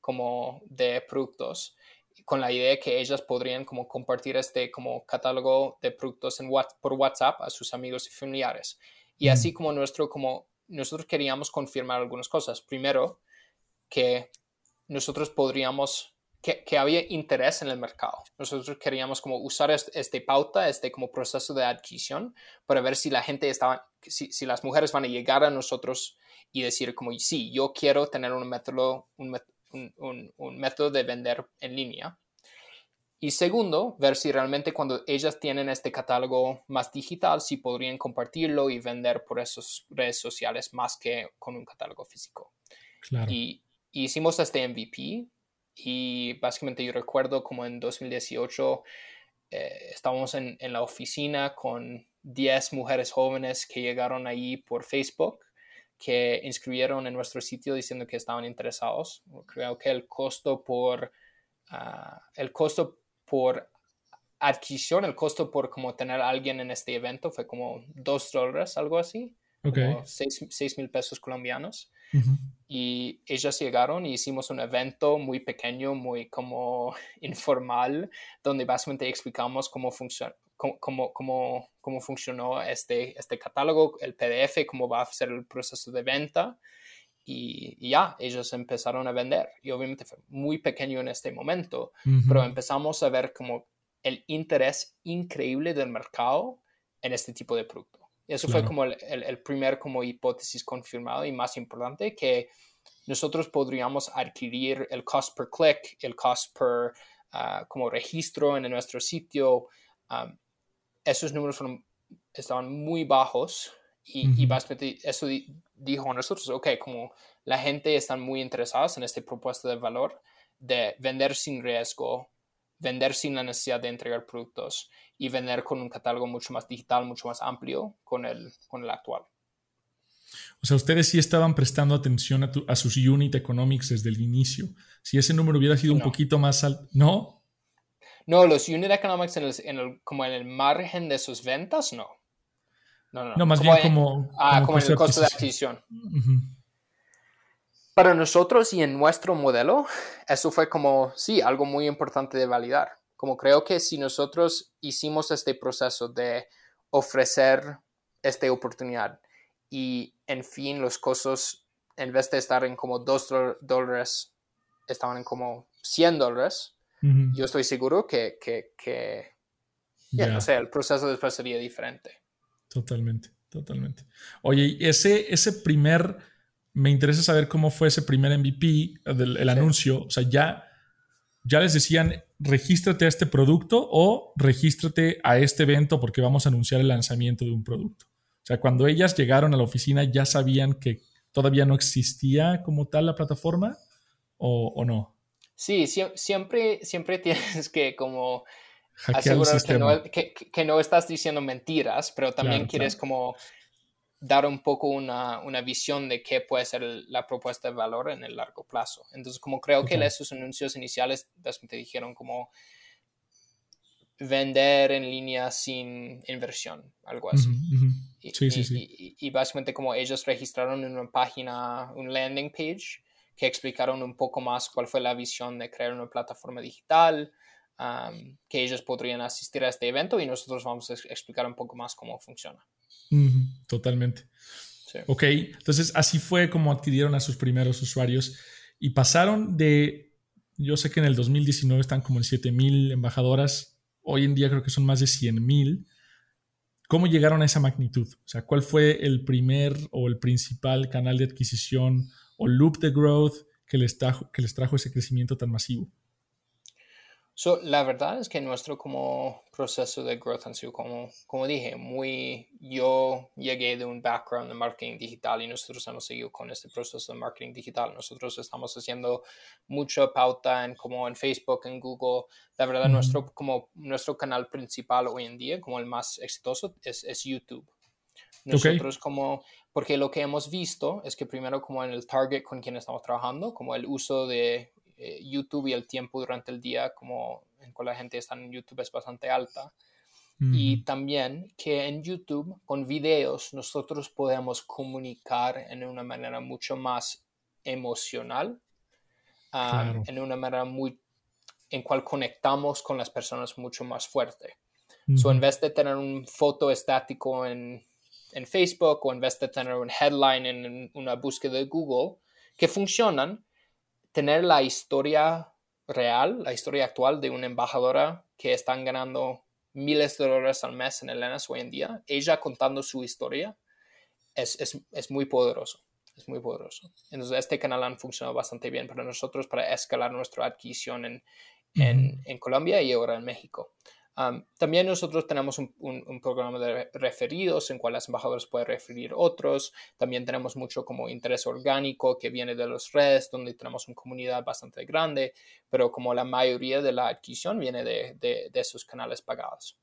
como de productos con la idea que ellas podrían como compartir este como catálogo de productos en por WhatsApp a sus amigos y familiares. Y así como nuestro como nosotros queríamos confirmar algunas cosas. Primero, que nosotros podríamos que, había interés en el mercado. Nosotros queríamos como usar este, este, pauta, este como proceso de adquisición para ver si la gente estaba, si, si, las mujeres van a llegar a nosotros y decir como, sí, yo quiero tener un método, un, un, un método de vender en línea. Y segundo, ver si realmente cuando ellas tienen este catálogo más digital, si podrían compartirlo y vender por esas redes sociales más que con un catálogo físico. Claro. Y, y hicimos este MVP y básicamente yo recuerdo como en 2018 eh, estábamos en, en, la oficina con 10 mujeres jóvenes que llegaron ahí por Facebook, que inscribieron en nuestro sitio diciendo que estaban interesados. Creo que el costo por, ah, el costo por adquisición, el costo por como tener a alguien en este evento fue como 2 dólares, algo así. Okay. 6 mil pesos colombianos. Y ellas llegaron y hicimos un evento muy pequeño, muy como informal, donde básicamente explicamos cómo funciona. Cómo, cómo, cómo, funcionó este, este catálogo, el PDF, cómo va a ser el proceso de venta. Y, ya, ellos empezaron a vender. Y obviamente fue muy pequeño en este momento, pero empezamos a ver como el interés increíble del mercado en este tipo de producto. Eso fue como el, el, primer como hipótesis confirmado y más importante que nosotros podríamos adquirir el cost per click, el cost per ah, como registro en nuestro sitio. esos números estaban muy bajos y, y básicamente eso dijo a nosotros, ok, como la gente está muy interesada en este propuesta de valor de vender sin riesgo, vender sin la necesidad de entregar productos y vender con un catálogo mucho más digital, mucho más amplio con el, con el actual. O sea, ustedes sí estaban prestando atención a, a sus unit economics desde el inicio. Si ese número hubiera sido un poquito más alto, ¿no? No, los unit economics en el, como en el margen de sus ventas, no. No, no, no. más bien como, ah, como, en el costo de adquisición. Para nosotros y en nuestro modelo, eso fue como, sí, algo muy importante de validar. Como creo que si nosotros hicimos este proceso de ofrecer esta oportunidad y en fin los costos, en vez de estar en como 2 dólares, estaban en como 100 dólares, yo estoy seguro que, que, que no sé, el proceso después sería diferente. Totalmente, totalmente. Oye, ese, ese primer, me interesa saber cómo fue ese primer MVP, del, el anuncio, o sea, ya, ya les decían, regístrate a este producto o regístrate a este evento porque vamos a anunciar el lanzamiento de un producto. O sea, cuando ellas llegaron a la oficina ya sabían que todavía no existía como tal la plataforma o, o no. Sí, siempre, siempre tienes que como asegurar que no, que, no, estás diciendo mentiras, pero también quieres como dar un poco una, una, visión de qué puede ser la propuesta de valor en el largo plazo. Entonces, como creo que esos anuncios iniciales te dijeron como vender en línea sin inversión, algo así. sí, sí, sí. Y, y, básicamente como ellos registraron una página, un landing page, que explicaron un poco más cuál fue la visión de crear una plataforma digital, que ellos podrían asistir a este evento y nosotros vamos a explicar un poco más cómo funciona. Totalmente. Ok, entonces así fue como adquirieron a sus primeros usuarios y pasaron de, yo sé que en el 2019 están como en 7000 embajadoras, hoy en día creo que son más de 100.000. ¿Cómo llegaron a esa magnitud? O sea, ¿cuál fue el primer o el principal canal de adquisición o loop de growth que les trajo, que les trajo ese crecimiento tan masivo? So, la verdad es que nuestro como proceso de growth ha sido como, como dije, muy, yo llegué de un background de marketing digital y nosotros hemos seguido con este proceso de marketing digital. Nosotros estamos haciendo mucha pauta en como en Facebook, en Google. La verdad, nuestro, como nuestro canal principal hoy en día, como el más exitoso, es, es YouTube. Nosotros como, porque lo que hemos visto es que primero como en el target con quien estamos trabajando, como el uso de eh, YouTube y el tiempo durante el día, como en cual la gente está en YouTube es bastante alta. Y también que en YouTube con videos nosotros podemos comunicar en una manera mucho más emocional, en una manera muy en cual conectamos con las personas mucho más fuerte. So, en vez de tener un foto estático en, en, Facebook o en vez de tener un headline en una búsqueda de Google, que funcionan, tener la historia real, la historia actual de una embajadora que están ganando miles de dólares al mes en el ENAS hoy en día, ella contando su historia, es, es, es, muy poderoso. Es muy poderoso. Entonces, este canal ha funcionado bastante bien para nosotros para escalar nuestra adquisición en, en, en Colombia y ahora en México también nosotros tenemos un, programa de referidos en cual las embajadoras pueden referir otros. También tenemos mucho como interés orgánico que viene de las redes, donde tenemos una comunidad bastante grande, pero como la mayoría de la adquisición viene de, de, esos canales pagados.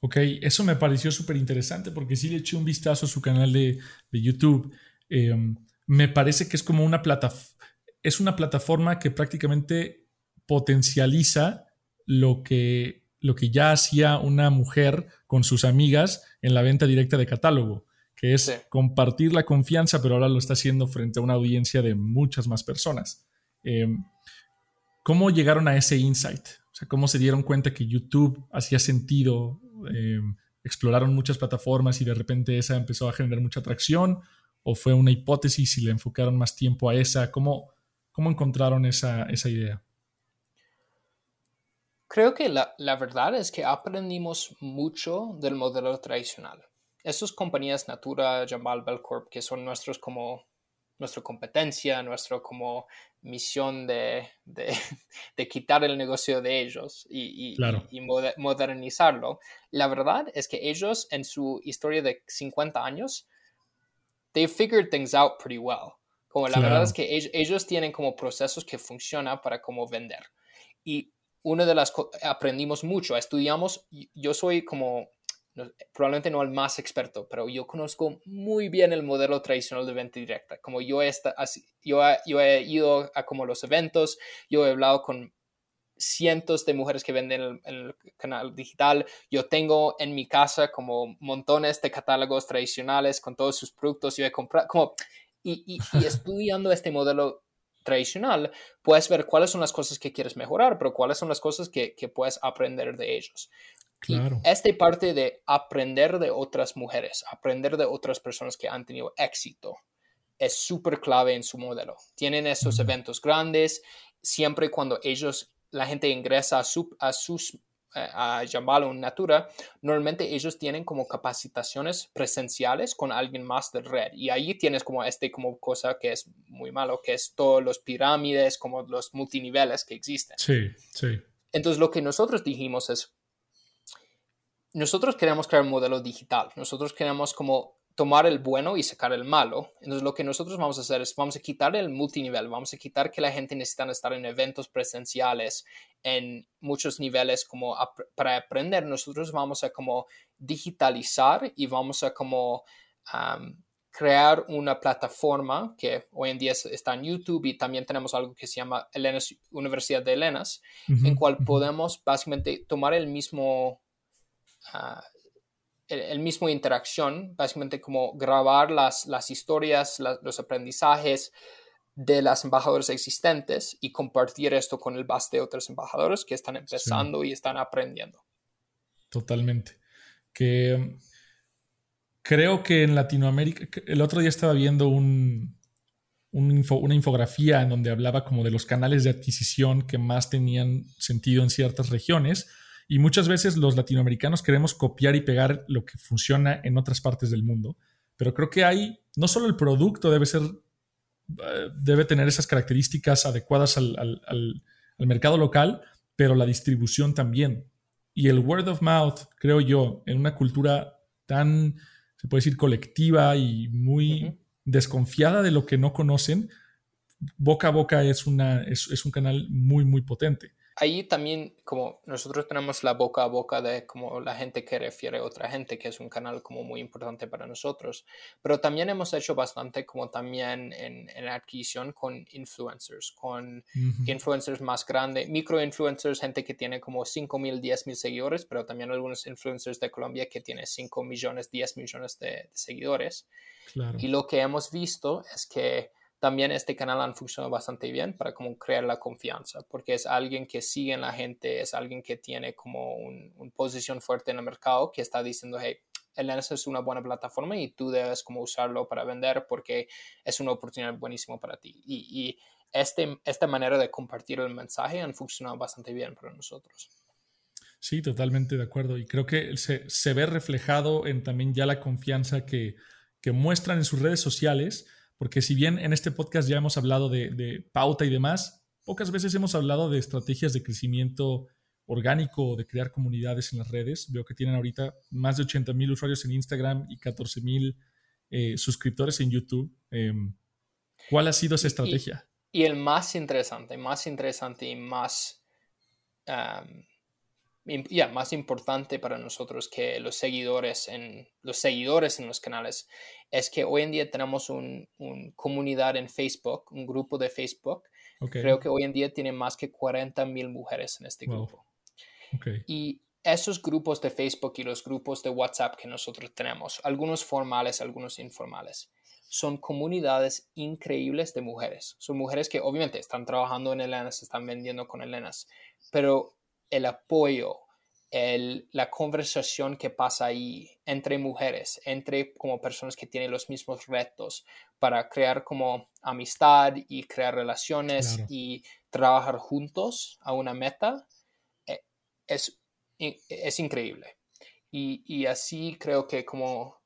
Ok, eso me pareció súper interesante porque sí le eché un vistazo a su canal de, de YouTube. Em, me parece que es como una plataforma, es una plataforma que prácticamente potencializa lo que lo que ya hacía una mujer con sus amigas en la venta directa de catálogo, que es compartir la confianza, pero ahora lo está haciendo frente a una audiencia de muchas más personas. Em, ¿Cómo llegaron a ese insight? O sea, ¿cómo se dieron cuenta que YouTube hacía sentido? Em, ¿Exploraron muchas plataformas y de repente esa empezó a generar mucha atracción? ¿O fue una hipótesis y le enfocaron más tiempo a esa? ¿Cómo, cómo encontraron esa, esa idea? Creo que la, la, verdad es que aprendimos mucho del modelo tradicional. Esas compañías Natura, Jamal Belcorp, que son nuestros como nuestra competencia, nuestra como misión de, de, de, quitar el negocio de ellos y, y, y, modernizarlo. La verdad es que ellos en su historia de 50 años, they figured things out pretty well. Como la verdad es que ellos, ellos, tienen como procesos que funcionan para como vender. Y una de las aprendimos mucho, estudiamos, yo soy como, probablemente no el más experto, pero yo conozco muy bien el modelo tradicional de venta directa. Como yo, he, yo, yo he ido a como los eventos, yo he hablado con cientos de mujeres que venden en el, canal digital. Yo tengo en mi casa como montones de catálogos tradicionales con todos sus productos. Yo he comprado, como, y, y, y estudiando este modelo tradicional, puedes ver cuáles son las cosas que quieres mejorar, pero cuáles son las cosas que, que puedes aprender de ellos. Claro. Y esta parte de aprender de otras mujeres, aprender de otras personas que han tenido éxito, es súper clave en su modelo. Tienen esos eventos grandes, siempre cuando ellos, la gente ingresa a, su, a sus a llamarlo Natura, normalmente ellos tienen como capacitaciones presenciales con alguien más de red. Y ahí tienes como este como cosa que es muy malo, que es todos los pirámides, como los multiniveles que existen. Sí, sí. Entonces lo que nosotros dijimos es, nosotros queremos crear un modelo digital. Nosotros queremos como tomar el bueno y sacar el malo. Entonces lo que nosotros vamos a hacer es vamos a quitar el multinivel, vamos a quitar que la gente necesita estar en eventos presenciales en muchos niveles como para aprender. Nosotros vamos a como digitalizar y vamos a como crear una plataforma que hoy en día está en YouTube y también tenemos algo que se llama Elenas, Universidad de Elenas, en cual podemos básicamente tomar el mismo ah, el, mismo interacción, básicamente como grabar las, las historias, los aprendizajes de las embajadoras existentes y compartir esto con el base de otros embajadores que están empezando y están aprendiendo. Totalmente. Que um, creo que en Latinoamérica, el otro día estaba viendo un, una infografía en donde hablaba como de los canales de adquisición que más tenían sentido en ciertas regiones y muchas veces los latinoamericanos queremos copiar y pegar lo que funciona en otras partes del mundo. Pero creo que hay, no solo el producto debe ser, eh, debe tener esas características adecuadas al, al, mercado local, pero la distribución también. Y el word of mouth, creo yo, en una cultura tan, se puede decir, colectiva y muy desconfiada de lo que no conocen, boca a boca es, una, es, es un canal muy, muy potente ahí también como nosotros tenemos la boca a boca de como la gente que refiere a otra gente, que es un canal como muy importante para nosotros, pero también hemos hecho bastante como también en, en adquisición con influencers, con influencers más grandes, micro influencers, gente que tiene como 5 mil, 10 mil seguidores, pero también algunos influencers de Colombia que tienen 5 millones, 10 millones de, de seguidores. Claro. Y lo que hemos visto es que también este canal han funcionado bastante bien para como crear la confianza, porque es alguien que sigue en la gente, es alguien que tiene como una un posición fuerte en el mercado, que está diciendo, hey, el es una buena plataforma y tú debes como usarlo para vender porque es una oportunidad buenísima para ti. Y, y este, esta manera de compartir el mensaje han funcionado bastante bien para nosotros. Sí, totalmente de acuerdo. Y creo que se, se ve reflejado en también ya la confianza que, que muestran en sus redes sociales porque si bien en este podcast ya hemos hablado de, pauta y demás, pocas veces hemos hablado de estrategias de crecimiento orgánico o de crear comunidades en las redes. Veo que tienen ahorita más de 80 mil usuarios en Instagram y 14 mil eh, suscriptores en YouTube. Em, ¿Cuál ha sido esa estrategia? Y, el más interesante, más interesante y más ya más importante para nosotros que los seguidores en los seguidores en los canales es que hoy en día tenemos una un comunidad en Facebook, un grupo de Facebook. Creo que hoy en día tiene más que 40 mil mujeres en este grupo. Y esos grupos de Facebook y los grupos de WhatsApp que nosotros tenemos, algunos formales, algunos informales, son comunidades increíbles de mujeres. Son mujeres que obviamente están trabajando en Elenas, están vendiendo con Elenas, pero el apoyo, el, la conversación que pasa ahí entre mujeres, entre como personas que tienen los mismos retos para crear como amistad y crear relaciones y trabajar juntos a una meta, eh, es, es increíble. Y, y, así creo que como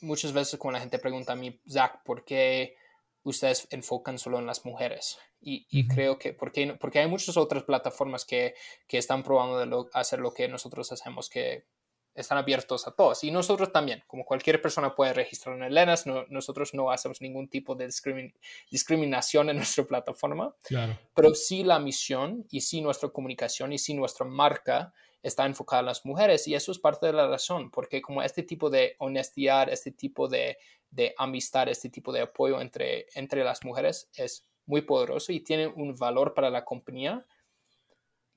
muchas veces cuando la gente pregunta a mí, Zach, ¿por qué ustedes enfocan solo en las mujeres? Y, creo que, porque, porque hay muchas otras plataformas que, que están probando de hacer lo que nosotros hacemos, que están abiertos a todos. Y nosotros también, como cualquier persona puede registrar en Elenas, no, nosotros no hacemos ningún tipo de discriminación en nuestra plataforma. Claro. Pero sí la misión y sí nuestra comunicación y sí nuestra marca está enfocada en las mujeres. Y eso es parte de la razón, porque como este tipo de honestidad, este tipo de, de amistad, este tipo de apoyo entre, entre las mujeres es muy poderoso y tiene un valor para la compañía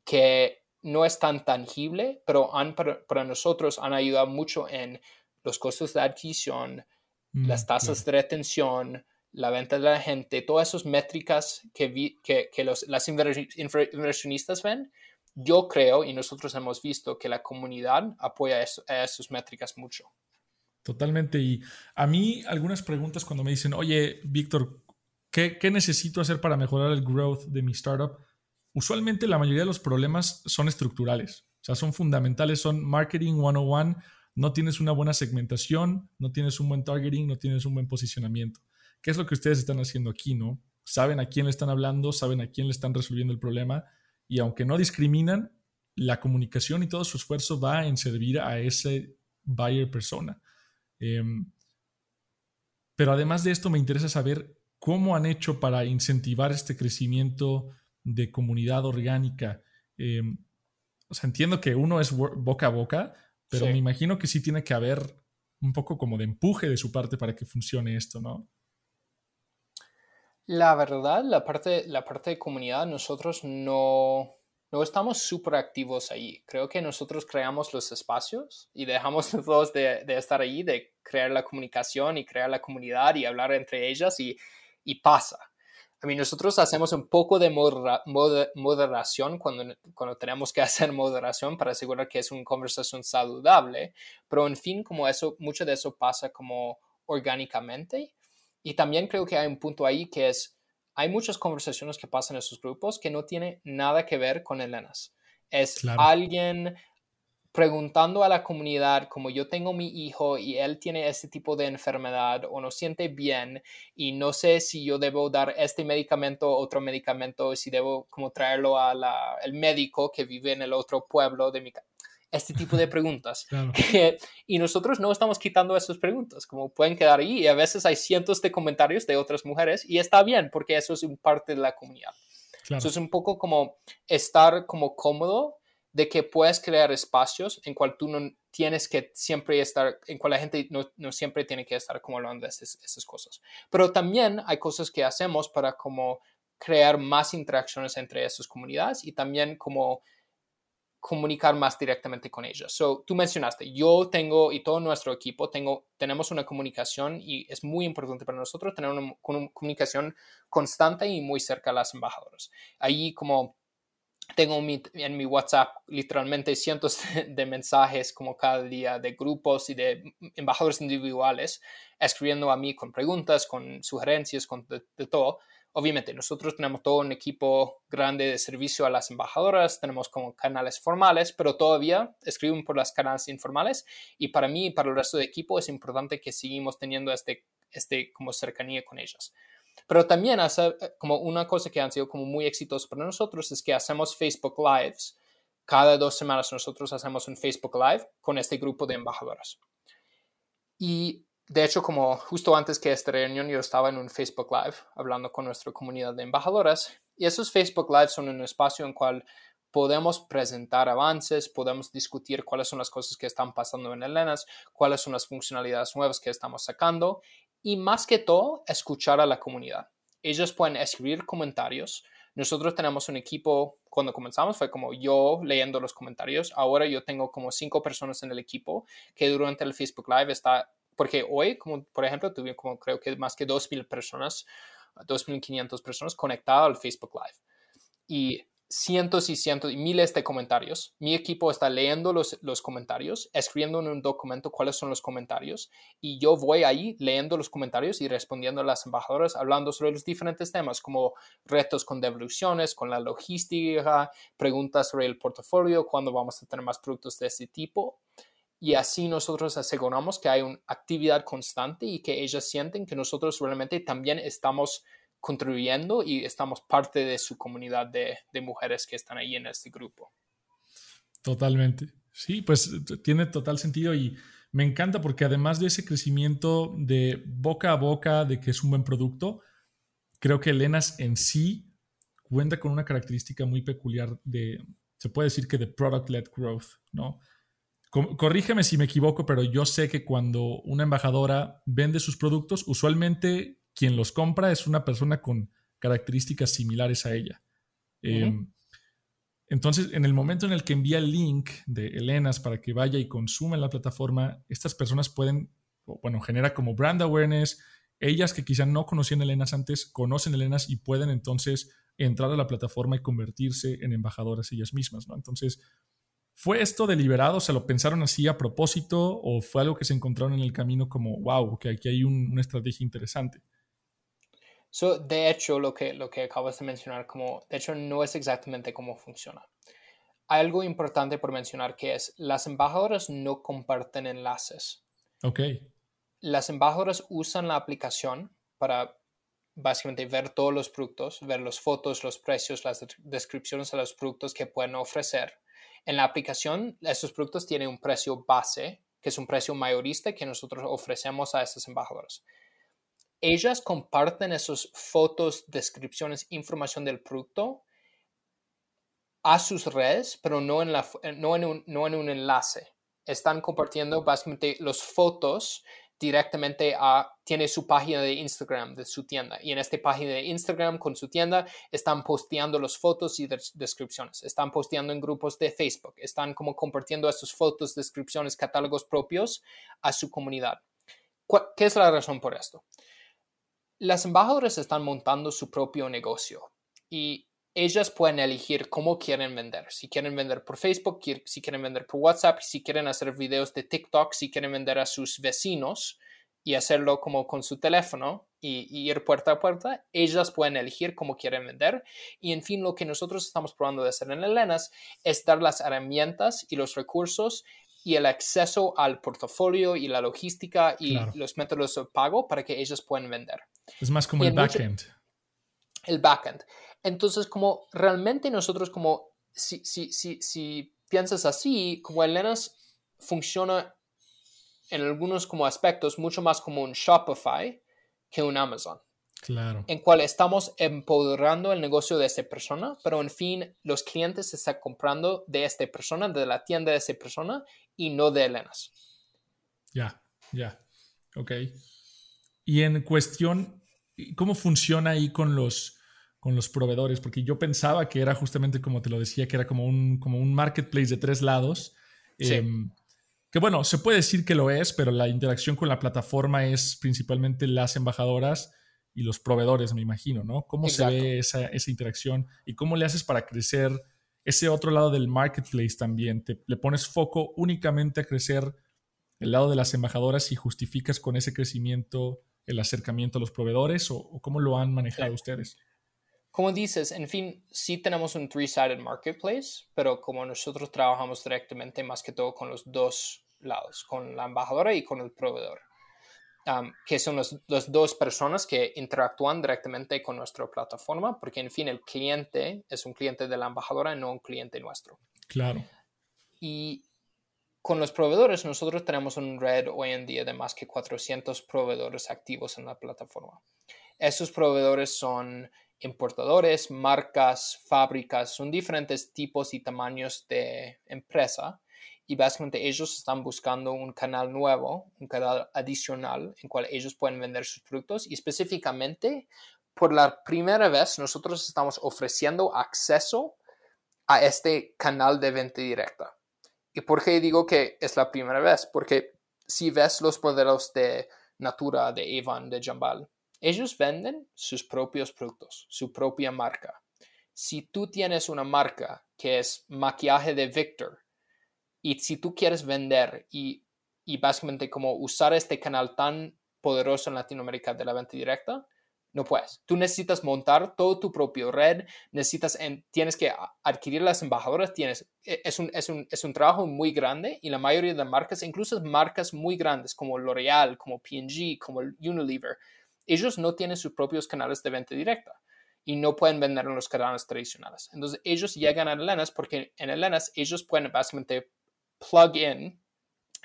que no es tan tangible, pero han, para, nosotros han ayudado mucho en los costos de adquisición, mm, las tasas de retención, la venta de la gente, todas esas métricas que, que, los, las inversionistas ven, yo creo y nosotros hemos visto que la comunidad apoya a esas métricas mucho. Totalmente. Y a mí algunas preguntas cuando me dicen, oye, Víctor, ¿qué, ¿qué, necesito hacer para mejorar el growth de mi startup? usualmente la mayoría de los problemas son estructurales, o sea, son fundamentales, son marketing 101, no tienes una buena segmentación, no tienes un buen targeting, no tienes un buen posicionamiento. ¿Qué es lo que ustedes están haciendo aquí, no? Saben a quién le están hablando, saben a quién le están resolviendo el problema y aunque no discriminan, la comunicación y todo su esfuerzo va en servir a ese buyer persona. Em, pero además de esto, me interesa saber cómo han hecho para incentivar este crecimiento de comunidad orgánica. Eh, o sea, entiendo que uno es boca a boca, pero me imagino que sí tiene que haber un poco como de empuje de su parte para que funcione esto, ¿no? La verdad, la parte, la parte de comunidad, nosotros no, no estamos súper activos ahí. Creo que nosotros creamos los espacios y dejamos todos de, de, estar ahí, de crear la comunicación y crear la comunidad y hablar entre ellas y, y pasa. A mí nosotros hacemos un poco de moderación cuando, cuando tenemos que hacer moderación para asegurar que es una conversación saludable, pero en fin, como eso, mucho de eso pasa como orgánicamente. Y también creo que hay un punto ahí que es, hay muchas conversaciones que pasan en esos grupos que no tienen nada que ver con Elenas. Es alguien preguntando a la comunidad como yo tengo mi hijo y él tiene este tipo de enfermedad o no siente bien y no sé si yo debo dar este medicamento otro medicamento, si debo como traerlo al médico que vive en el otro pueblo de mi casa. Este tipo de preguntas. y nosotros no estamos quitando esas preguntas, como pueden quedar ahí y a veces hay cientos de comentarios de otras mujeres y está bien porque eso es un parte de la comunidad. Eso es un poco como estar como cómodo de que puedes crear espacios en cual tú no tienes que siempre estar, en cual la gente no, no siempre tiene que estar como hablando de esas, esas, cosas. Pero también hay cosas que hacemos para como crear más interacciones entre esas comunidades y también como comunicar más directamente con ellas. So, tú mencionaste, yo tengo y todo nuestro equipo tengo, tenemos una comunicación y es muy importante para nosotros tener una, una comunicación constante y muy cerca a las embajadoras. Ahí como tengo en mi WhatsApp literalmente cientos de, mensajes como cada día de grupos y de embajadores individuales escribiendo a mí con preguntas, con sugerencias, con de, todo. Obviamente, nosotros tenemos todo un equipo grande de servicio a las embajadoras, tenemos como canales formales, pero todavía escriben por las canales informales y para mí y para el resto del equipo es importante que seguimos teniendo este, este como cercanía con ellas. Pero también hace, como una cosa que han sido como muy exitosos para nosotros es que hacemos Facebook Lives. Cada dos semanas nosotros hacemos un Facebook Live con este grupo de embajadoras. Y de hecho, como justo antes que esta reunión, yo estaba en un Facebook Live hablando con nuestra comunidad de embajadoras. Y esos Facebook Lives son un espacio en cual podemos presentar avances, podemos discutir cuáles son las cosas que están pasando en Elenas, cuáles son las funcionalidades nuevas que estamos sacando y más que todo, escuchar a la comunidad. Ellos pueden escribir comentarios. Nosotros tenemos un equipo, cuando comenzamos fue como yo leyendo los comentarios. Ahora yo tengo como cinco personas en el equipo que durante el Facebook Live está, porque hoy, como por ejemplo, tuve como creo que más que 2.000 personas, 2.500 personas conectadas al Facebook Live. Y cientos y cientos y miles de comentarios. Mi equipo está leyendo los, los, comentarios, escribiendo en un documento cuáles son los comentarios y yo voy ahí leyendo los comentarios y respondiendo a las embajadoras, hablando sobre los diferentes temas como retos con devoluciones, con la logística, preguntas sobre el portafolio, cuándo vamos a tener más productos de ese tipo. Y así nosotros aseguramos que hay una actividad constante y que ellas sienten que nosotros realmente también estamos contribuyendo y estamos parte de su comunidad de, mujeres que están ahí en este grupo. Totalmente. Sí, pues tiene total sentido y me encanta porque además de ese crecimiento de boca a boca, de que es un buen producto, creo que Elenas en sí cuenta con una característica muy peculiar de, se puede decir que de product-led growth, ¿no? Corrígeme si me equivoco, pero yo sé que cuando una embajadora vende sus productos, usualmente quien los compra es una persona con características similares a ella. Em, Entonces, en el momento en el que envía el link de Elenas para que vaya y consuma en la plataforma, estas personas pueden, bueno, genera como brand awareness. Ellas que quizá no conocían Elenas antes, conocen Elenas y pueden entonces entrar a la plataforma y convertirse en embajadoras ellas mismas, ¿no? Entonces, ¿fue esto deliberado? ¿Se lo pensaron así a propósito o fue algo que se encontraron en el camino como, wow, que aquí hay una estrategia interesante? So, de hecho, lo que, lo que acabas de mencionar, como, de hecho, no es exactamente cómo funciona. Hay algo importante por mencionar que es, las embajadoras no comparten enlaces. Ok. Las embajadoras usan la aplicación para básicamente ver todos los productos, ver las fotos, los precios, las descripciones de los productos que pueden ofrecer. En la aplicación, estos productos tienen un precio base, que es un precio mayorista que nosotros ofrecemos a estas embajadoras ellas comparten esas fotos, descripciones, información del producto a sus redes, pero no en, la, no en, un, no en un enlace. Están compartiendo básicamente las fotos directamente a, tiene su página de Instagram de su tienda y en esta página de Instagram con su tienda están posteando las fotos y descripciones, están posteando en grupos de Facebook, están como compartiendo estas fotos, descripciones, catálogos propios a su comunidad. ¿Qué es la razón por esto? las embajadoras están montando su propio negocio y ellas pueden elegir cómo quieren vender. Si quieren vender por Facebook, si quieren vender por WhatsApp, si quieren hacer videos de TikTok, si quieren vender a sus vecinos y hacerlo como con su teléfono y, ir puerta a puerta, ellas pueden elegir cómo quieren vender. Y en fin, lo que nosotros estamos probando de hacer en Elenas es dar las herramientas y los recursos y el acceso al portafolio y la logística y los métodos de pago para que ellos puedan vender. Es más como el backend. El backend. Entonces, como realmente nosotros, como si, si, si, si piensas así, como Elenas funciona en algunos como aspectos mucho más como un Shopify que un Amazon. Claro. En cual estamos empoderando el negocio de esa persona, pero en fin, los clientes se están comprando de esta persona, de la tienda de esa persona y no de Elenas. Ya, ya. Ok. Y en cuestión, ¿cómo funciona ahí con los, con los proveedores? Porque yo pensaba que era justamente como te lo decía, que era como un, como un marketplace de tres lados. Em, que bueno, se puede decir que lo es, pero la interacción con la plataforma es principalmente las embajadoras y los proveedores, me imagino, ¿no? ¿Cómo se ve esa, esa, interacción y cómo le haces para crecer ese otro lado del marketplace también? ¿Te, ¿Le pones foco únicamente a crecer el lado de las embajadoras y justificas con ese crecimiento el acercamiento a los proveedores o, cómo lo han manejado ustedes? Como dices, en fin, sí tenemos un three-sided marketplace, pero como nosotros trabajamos directamente más que todo con los dos lados, con la embajadora y con el proveedor, um, que son las dos personas que interactúan directamente con nuestra plataforma, porque en fin el cliente es un cliente de la embajadora y no un cliente nuestro. Claro. Y con los proveedores, nosotros tenemos un red hoy en día de más que 400 proveedores activos en la plataforma. Esos proveedores son importadores, marcas, fábricas, son diferentes tipos y tamaños de empresa y básicamente ellos están buscando un canal nuevo, un canal adicional en cual ellos pueden vender sus productos y específicamente por la primera vez nosotros estamos ofreciendo acceso a este canal de venta directa. ¿Y por qué digo que es la primera vez? Porque si ves los modelos de Natura, de Avon, de Jambal, ellos venden sus propios productos, su propia marca. Si tú tienes una marca que es maquillaje de Victor y si tú quieres vender y, básicamente como usar este canal tan poderoso en Latinoamérica de la venta directa, no puedes. Tú necesitas montar todo tu propio red, necesitas, tienes que adquirir las embajadoras, tienes, e, es un, es, un, es un trabajo muy grande y la mayoría de marcas, incluso marcas muy grandes como L'Oreal, como P&G, como Unilever, ellos no tienen sus propios canales de venta directa y no pueden vender en los canales tradicionales. Entonces ellos llegan a Elenas porque en Elenas ellos pueden básicamente plug in,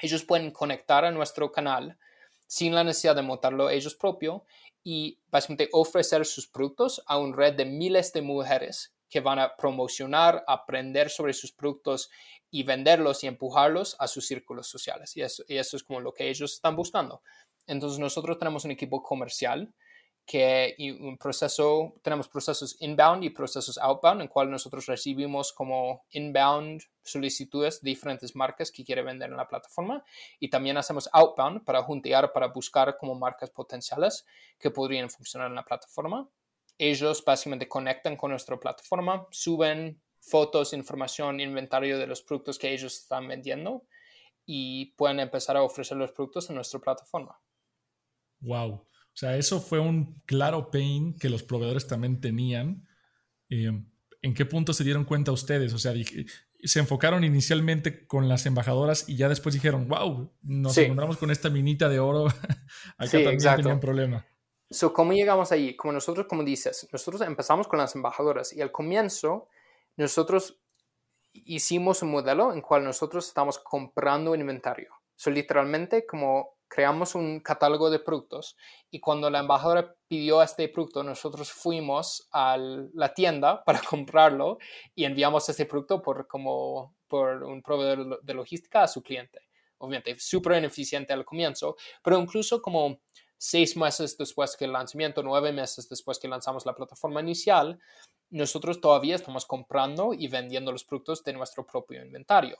ellos pueden conectar a nuestro canal sin la necesidad de montarlo ellos propio y básicamente ofrecer sus productos a una red de miles de mujeres que van a promocionar, aprender sobre sus productos y venderlos y empujarlos a sus círculos sociales. Y eso, y eso es como lo que ellos están buscando. Entonces nosotros tenemos un equipo comercial que un proceso, tenemos procesos inbound y procesos outbound, en cual nosotros recibimos como inbound solicitudes de diferentes marcas que quiere vender en la plataforma y también hacemos outbound para juntear, para buscar como marcas potenciales que podrían funcionar en la plataforma. Ellos básicamente conectan con nuestra plataforma, suben fotos, información, inventario de los productos que ellos están vendiendo y pueden empezar a ofrecer los productos en nuestra plataforma. Wow. O sea, eso fue un claro pain que los proveedores también tenían. Eh, ¿En qué punto se dieron cuenta ustedes? O sea, se enfocaron inicialmente con las embajadoras y ya después dijeron, wow, nos encontramos con esta minita de oro. Acá también tenían problema. So, ¿Cómo llegamos allí? Como nosotros, como dices, nosotros empezamos con las embajadoras y al comienzo nosotros hicimos un modelo en cual nosotros estamos comprando inventario. So, literalmente como creamos un catálogo de productos y cuando la embajadora pidió este producto, nosotros fuimos a la tienda para comprarlo y enviamos este producto por, como, por un proveedor de logística a su cliente. Obviamente, súper ineficiente al comienzo, pero incluso como seis meses después que el lanzamiento, nueve meses después que lanzamos la plataforma inicial, nosotros todavía estamos comprando y vendiendo los productos de nuestro propio inventario.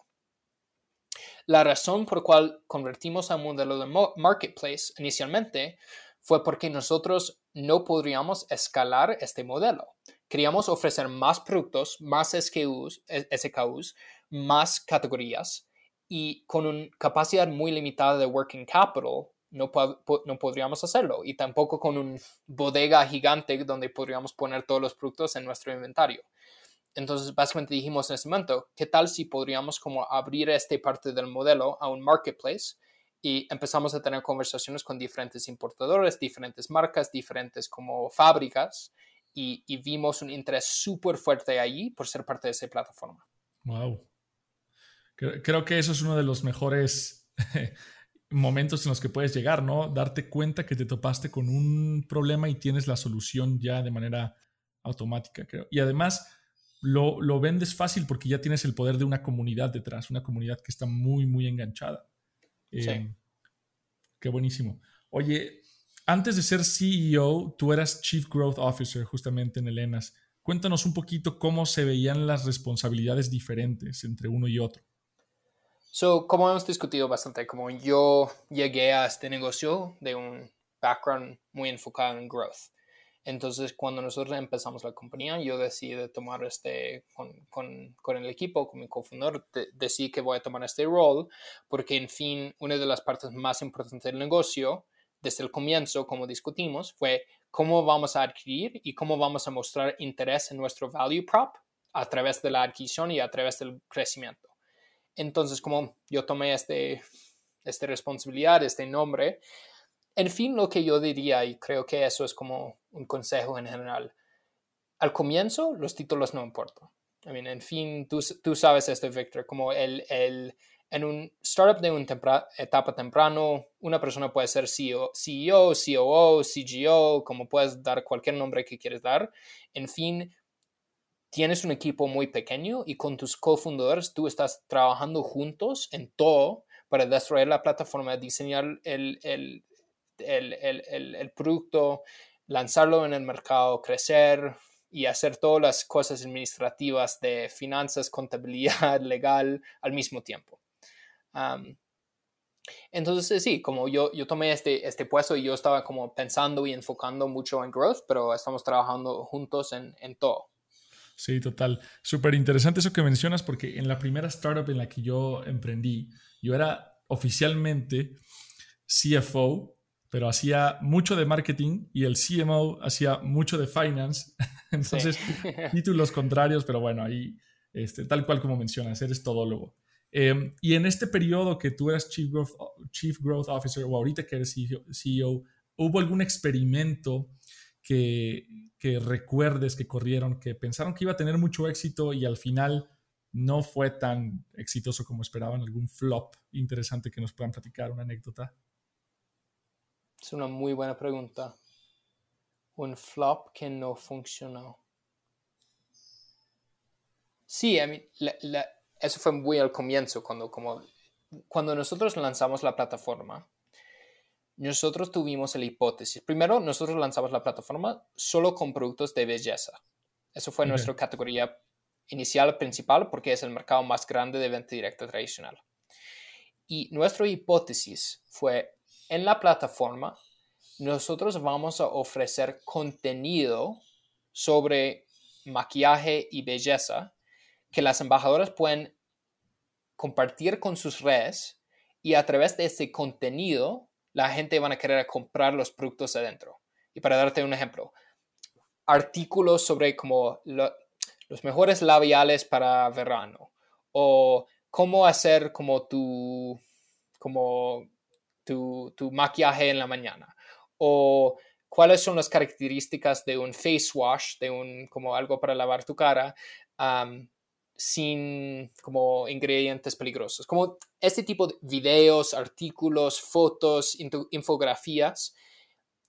La razón por la cual convertimos a un modelo de marketplace inicialmente fue porque nosotros no podríamos escalar este modelo. Queríamos ofrecer más productos, más SKUs, SKUs más categorías y con una capacidad muy limitada de working capital no, no podríamos hacerlo y tampoco con una bodega gigante donde podríamos poner todos los productos en nuestro inventario. Entonces, básicamente dijimos en ese momento, ¿qué tal si podríamos como abrir esta parte del modelo a un marketplace? Y empezamos a tener conversaciones con diferentes importadores, diferentes marcas, diferentes como fábricas, y, vimos un interés súper fuerte allí por ser parte de esa plataforma. Wow. Creo, que eso es uno de los mejores momentos en los que puedes llegar, ¿no? Darte cuenta que te topaste con un problema y tienes la solución ya de manera automática, creo. Y además, lo, vendes fácil porque ya tienes el poder de una comunidad detrás, una comunidad que está muy, muy enganchada. sí. Eh, qué buenísimo. Oye, antes de ser CEO, tú eras Chief Growth Officer justamente en Elenas. Cuéntanos un poquito cómo se veían las responsabilidades diferentes entre uno y otro. So, como hemos discutido bastante, como yo llegué a este negocio de un background muy enfocado en growth. Entonces, cuando nosotros empezamos la compañía, yo decidí tomar este, con, con, con el equipo, con mi cofundador, decidí que voy a tomar este rol, porque, en fin, una de las partes más importantes del negocio, desde el comienzo, como discutimos, fue cómo vamos a adquirir y cómo vamos a mostrar interés en nuestro value prop a través de la adquisición y a través del crecimiento. Entonces, como yo tomé este, esta responsabilidad, este nombre, en fin, lo que yo diría, y creo que eso es como un consejo en general, al comienzo los títulos no importan. I mean, en fin, tú, tú sabes esto, Victor, como el, el, en un startup de una etapa temprano, una persona puede ser CEO, CEO, COO, CGO, como puedes dar cualquier nombre que quieres dar. En fin, tienes un equipo muy pequeño y con tus cofundadores tú estás trabajando juntos en todo para desarrollar la plataforma, diseñar el, el, el, el, producto, lanzarlo en el mercado, crecer y hacer todas las cosas administrativas de finanzas, contabilidad, legal al mismo tiempo. entonces, sí, como yo, yo tomé este, este puesto y yo estaba como pensando y enfocando mucho en growth, pero estamos trabajando juntos en, en todo. Sí, total. Súper interesante eso que mencionas porque en la primera startup en la que yo emprendí, yo era oficialmente CFO pero hacía mucho de marketing y el CMO hacía mucho de finance. Entonces, títulos contrarios, pero bueno, ahí, este, tal cual como mencionas, eres todólogo. Eh, y en este periodo que tú eras Chief Growth, Chief Growth Officer o ahorita que eres CEO, ¿hubo algún experimento que, que recuerdes que corrieron, que pensaron que iba a tener mucho éxito y al final no fue tan exitoso como esperaban? ¿Algún flop interesante que nos puedan platicar, una anécdota? Es una muy buena pregunta. Un flop que no funcionó. Sí, eso fue muy al comienzo, cuando, como, cuando nosotros lanzamos la plataforma. nosotros tuvimos la hipótesis. Primero, nosotros lanzamos la plataforma solo con productos de belleza. Eso fue nuestra categoría inicial principal porque es el mercado más grande de venta directa tradicional. Y nuestra hipótesis fue, en la plataforma, nosotros vamos a ofrecer contenido sobre maquillaje y belleza que las embajadoras pueden compartir con sus redes y a través de ese contenido la gente van a querer comprar los productos adentro. Y para darte un ejemplo, artículos sobre como los mejores labiales para verano o cómo hacer como tu, como tu, maquillaje en la mañana o cuáles son las características de un face wash, de un como algo para lavar tu cara sin como ingredientes peligrosos. Como este tipo de videos, artículos, fotos, infografías,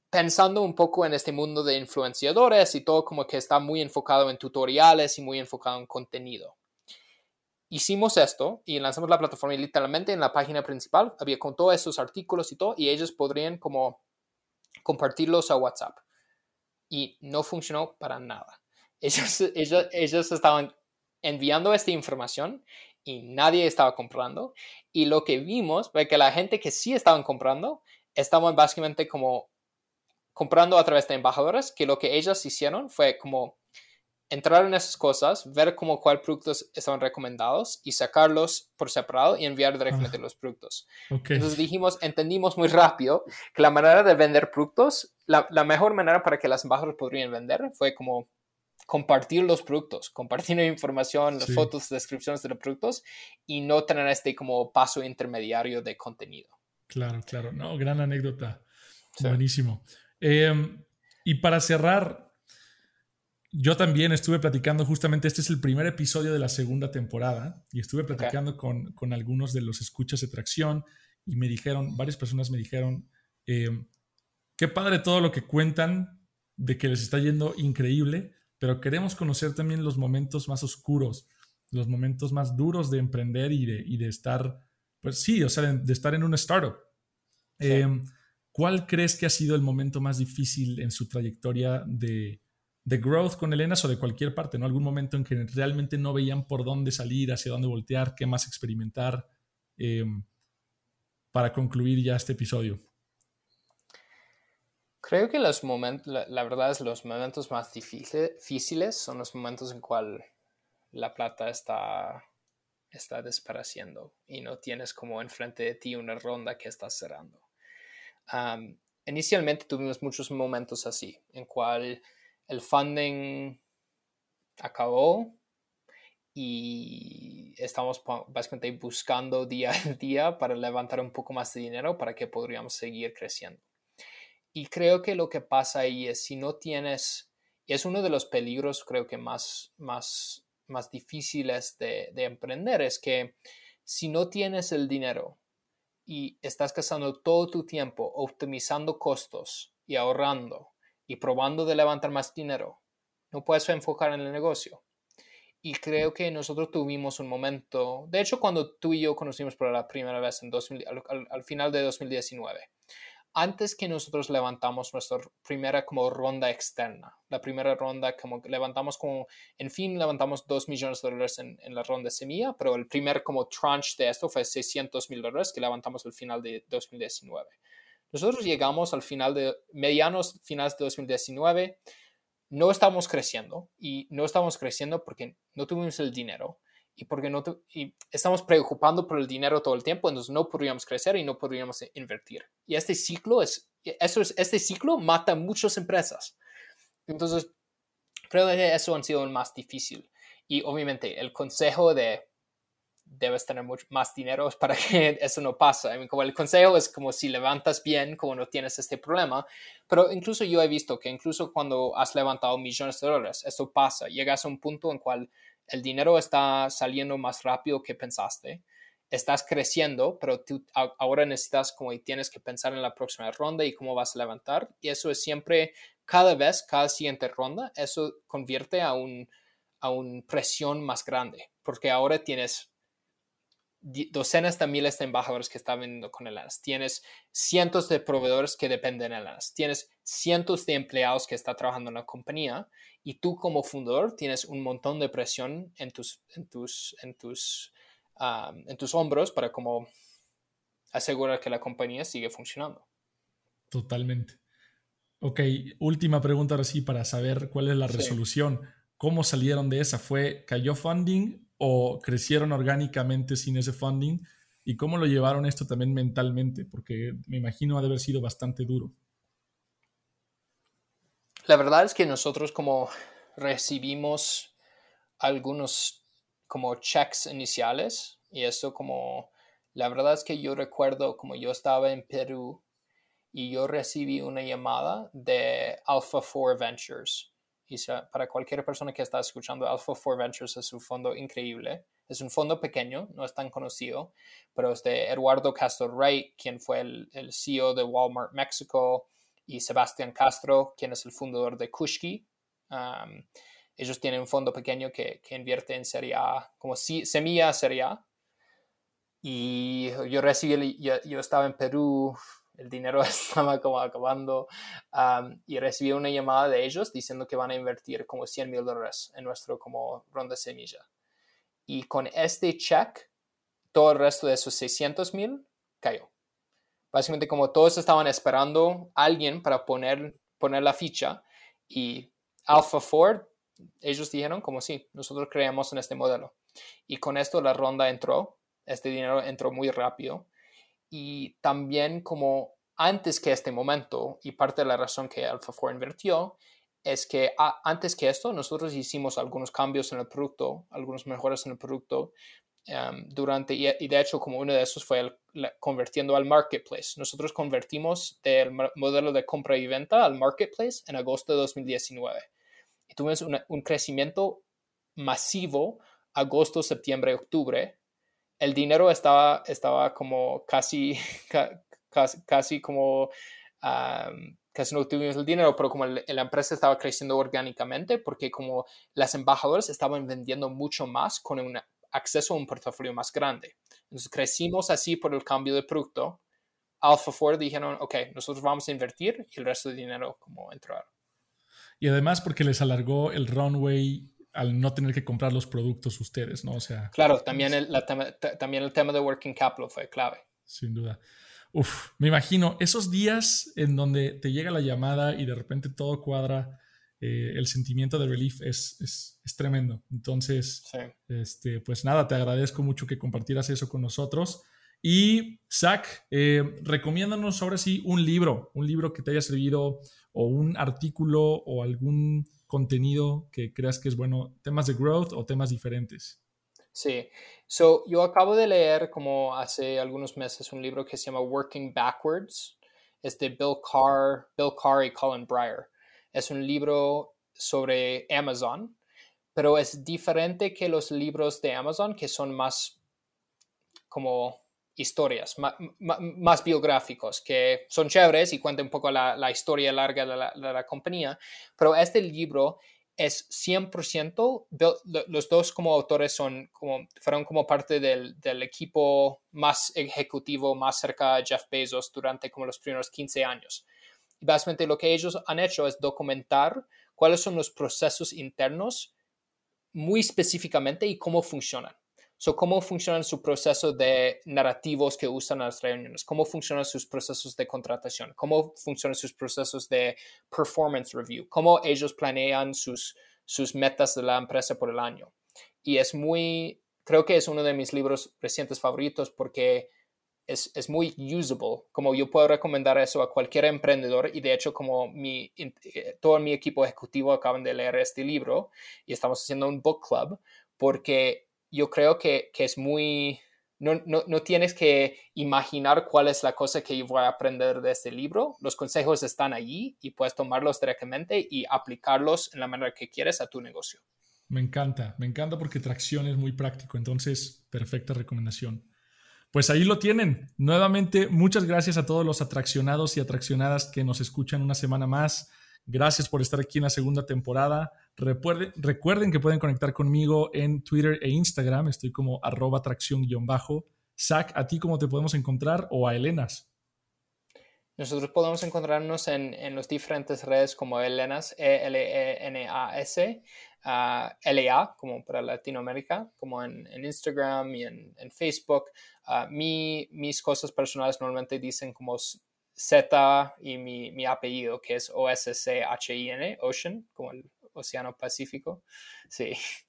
pensando un poco en este mundo de influenciadores y todo como que está muy enfocado en tutoriales y muy enfocado en contenido. Hicimos esto y lanzamos la plataforma y literalmente en la página principal había con todos esos artículos y todo y ellos podrían como compartirlos a WhatsApp. Y no funcionó para nada. Ellos, ellos, ellos estaban enviando esta información y nadie estaba comprando. Y lo que vimos fue que la gente que sí estaban comprando estaban básicamente como comprando a través de embajadores, que lo que ellas hicieron fue como entrar en esas cosas, ver como cuál productos estaban recomendados y sacarlos por separado y enviar directamente ah. los productos. Entonces dijimos, entendimos muy rápido que la manera de vender productos, la, la mejor manera para que las embajadoras podrían vender fue como compartir los productos, compartir información, las fotos, descripciones de los productos y no tener este como paso intermediario de contenido. Claro, claro. No, gran anécdota. Buenísimo. Em, y para cerrar, yo también estuve platicando, justamente este es el primer episodio de la segunda temporada y estuve platicando con, con, algunos de los escuchas de tracción y me dijeron, varias personas me dijeron, em, qué padre todo lo que cuentan de que les está yendo increíble, pero queremos conocer también los momentos más oscuros, los momentos más duros de emprender y de, y de estar, pues sí, o sea, de, estar en un startup. Em, ¿Cuál crees que ha sido el momento más difícil en su trayectoria de, de growth con Elenas o de cualquier parte? ¿no? Algún momento en que realmente no veían por dónde salir, hacia dónde voltear, qué más experimentar, em, para concluir ya este episodio. Creo que los momentos, la, verdad es los momentos más difíciles son los momentos en cual la plata está, está desapareciendo y no tienes como enfrente de ti una ronda que estás cerrando. inicialmente tuvimos muchos momentos así, en cual el funding acabó y estamos básicamente buscando día a día para levantar un poco más de dinero para que podríamos seguir creciendo. Y creo que lo que pasa ahí es si no tienes, y es uno de los peligros creo que más, más, más difíciles de, de emprender, es que si no tienes el dinero y estás gastando todo tu tiempo optimizando costos y ahorrando y probando de levantar más dinero, no puedes enfocar en el negocio. Y creo que nosotros tuvimos un momento, de hecho cuando tú y yo conocimos por la primera vez en al, al, final de 2019, antes que nosotros levantamos nuestra primera como ronda externa, la primera ronda como levantamos como, en fin, levantamos 2 millones de dólares en, la ronda semilla, pero el primer como tranche de esto fue 600 mil dólares que levantamos al final de 2019. Nosotros llegamos al final de, medianos finales de 2019, no estamos creciendo y no estamos creciendo porque no tuvimos el dinero y porque no y estamos preocupando por el dinero todo el tiempo, entonces no podríamos crecer y no podríamos invertir. Y este ciclo es, eso es, este ciclo mata muchas empresas. Entonces, creo que eso ha sido más difícil. Y obviamente el consejo de debes tener mucho más dinero para que eso no pase. como el consejo es como si levantas bien, como no tienes este problema, pero incluso yo he visto que incluso cuando has levantado millones de dólares, eso pasa. Llegas a un punto en cual el dinero está saliendo más rápido que pensaste, estás creciendo, pero tú ahora necesitas como y tienes que pensar en la próxima ronda y cómo vas a levantar. Y eso es siempre, cada vez, cada siguiente ronda, eso convierte a un, a un presión más grande, porque ahora tienes docenas de miles de embajadores que están vendiendo con Elanas, tienes cientos de proveedores que dependen de Elanas, tienes cientos de empleados que están trabajando en la compañía y tú como fundador tienes un montón de presión en tus, en tus, en tus, en tus hombros para como asegurar que la compañía sigue funcionando. Totalmente. Ok, última pregunta ahora sí para saber cuál es la resolución. ¿Cómo salieron de esa? ¿Fue, cayó funding o crecieron orgánicamente sin ese funding? ¿Y cómo lo llevaron esto también mentalmente? Porque me imagino ha de haber sido bastante duro. La verdad es que nosotros como recibimos algunos como checks iniciales y eso como, la verdad es que yo recuerdo como yo estaba en Perú y yo recibí una llamada de Alpha 4 Ventures para cualquier persona que está escuchando, Alpha 4 Ventures es un fondo increíble. Es un fondo pequeño, no es tan conocido, pero es de Eduardo Castro Rey, quien fue el, el CEO de Walmart México, y Sebastián Castro, quien es el fundador de Kushki. ellos tienen un fondo pequeño que, que invierte en Serie A, como si, semilla Serie. Y yo recibí, yo estaba en Perú el dinero estaba como acabando y recibí una llamada de ellos diciendo que van a invertir como 100 mil dólares en nuestro como ronda semilla. Y con este check, todo el resto de esos 600 mil cayó. Básicamente como todos estaban esperando a alguien para poner, poner la ficha y Alpha Ford, ellos dijeron como sí, nosotros creemos en este modelo. Y con esto la ronda entró, este dinero entró muy rápido y también como antes que este momento, y parte de la razón que AlphaFour invirtió, es que antes que esto nosotros hicimos algunos cambios en el producto, algunos mejoras en el producto, em, durante, y, de hecho como uno de esos fue convirtiendo al marketplace. Nosotros convertimos del modelo de compra y venta al marketplace en agosto de 2019. Y tuvimos un crecimiento masivo agosto, septiembre, octubre, el dinero estaba, estaba como casi, casi, casi como, casi no tuvimos el dinero, pero como la empresa estaba creciendo orgánicamente, porque como las embajadoras estaban vendiendo mucho más con un acceso a un portafolio más grande. Entonces crecimos así por el cambio de producto. Alpha Ford dijeron, ok, nosotros vamos a invertir y el resto del dinero como entrar. Y además porque les alargó el runway al no tener que comprar los productos ustedes, ¿no? O sea. Claro, también el, también el tema de working capital fue clave. Sin duda. Uf, me imagino esos días en donde te llega la llamada y de repente todo cuadra, eh, el sentimiento de relief es, es, tremendo. Entonces, este, pues nada, te agradezco mucho que compartieras eso con nosotros. Y Zach, eh, recomiéndanos ahora sí un libro, un libro que te haya servido o un artículo o algún contenido que creas que es bueno, temas de growth o temas diferentes. Sí, so, yo acabo de leer como hace algunos meses un libro que se llama Working Backwards, es de Bill Carr, Bill Carr y Colin Breyer. Es un libro sobre Amazon, pero es diferente que los libros de Amazon que son más como historias, más, biográficos, que son chéveres y cuentan un poco la, historia larga de la, compañía, pero este libro es 100%, los dos como autores son como, fueron como parte del, del, equipo más ejecutivo, más cerca de Jeff Bezos durante como los primeros 15 años. Y básicamente lo que ellos han hecho es documentar cuáles son los procesos internos muy específicamente y cómo funcionan. So, ¿Cómo funcionan su proceso de narrativos que usan las reuniones? ¿Cómo funcionan sus procesos de contratación? ¿Cómo funcionan sus procesos de performance review? ¿Cómo ellos planean sus, sus metas de la empresa por el año? Y es muy, creo que es uno de mis libros recientes favoritos porque es, es, muy usable. Como yo puedo recomendar eso a cualquier emprendedor y de hecho como mi, eh, todo mi equipo ejecutivo acaban de leer este libro y estamos haciendo un book club porque yo creo que, es muy... No, no, tienes que imaginar cuál es la cosa que yo voy a aprender de este libro. Los consejos están allí y puedes tomarlos directamente y aplicarlos en la manera que quieres a tu negocio. Me encanta, me encanta porque tracción es muy práctico, entonces perfecta recomendación. Pues ahí lo tienen. Nuevamente, muchas gracias a todos los atraccionados y atraccionadas que nos escuchan una semana más. Gracias por estar aquí en la segunda temporada. Recuerden, que pueden conectar conmigo en Twitter e Instagram. Estoy como arroba tracción-bajo. Zach, ¿a ti cómo te podemos encontrar o a Elenas? Nosotros podemos encontrarnos en, en las diferentes redes como Elenas, E-L-E-N-A-S, LA, como para Latinoamérica, como en, Instagram y en, Facebook. mi, mis cosas personales normalmente dicen como Z y mi, mi apellido, que es O-S-C-H-I-N, Ocean, como el Océano Pacífico. Sí.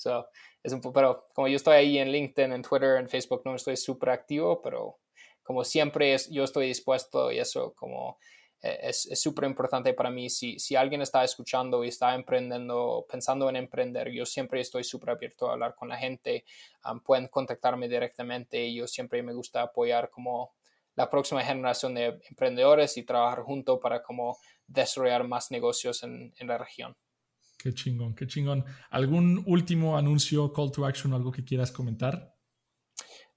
So, es un pero como yo estoy ahí en LinkedIn, en Twitter, en Facebook, no estoy súper activo, pero como siempre es, yo estoy dispuesto y eso como eh, es súper importante para mí. Si, si alguien está escuchando y está emprendiendo, pensando en emprender, yo siempre estoy súper abierto a hablar con la gente. pueden contactarme directamente. Yo siempre me gusta apoyar como la próxima generación de emprendedores y trabajar junto para como desarrollar más negocios en, en la región. Qué chingón, qué chingón. ¿Algún último anuncio, call to action, algo que quieras comentar?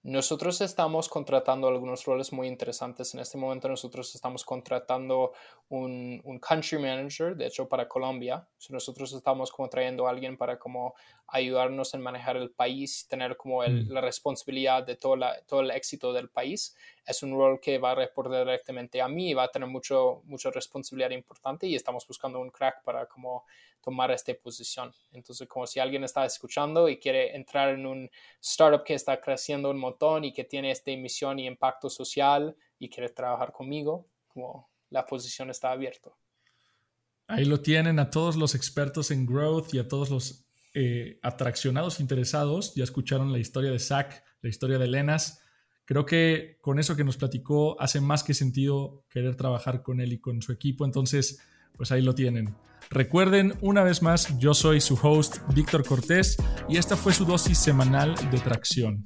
Nosotros estamos contratando algunos roles muy interesantes. En este momento nosotros estamos contratando un, un country manager, de hecho para Colombia. nosotros estamos como trayendo a alguien para como ayudarnos en manejar el país, tener como el, mm. la responsabilidad de todo, la, todo el éxito del país. Es un rol que va a reportar directamente a mí y va a tener mucho, mucha responsabilidad importante y estamos buscando un crack para como tomar esta posición. Entonces, como si alguien está escuchando y quiere entrar en un startup que está creciendo un montón y que tiene esta misión y impacto social y quiere trabajar conmigo, como la posición está abierta. Ahí lo tienen a todos los expertos en growth y a todos los eh, atraccionados interesados. Ya escucharon la historia de Zach, la historia de Lenas. Creo que con eso que nos platicó hace más que sentido querer trabajar con él y con su equipo. Entonces, pues ahí lo tienen. Recuerden, una vez más, yo soy su host, Víctor Cortés, y esta fue su dosis semanal de tracción.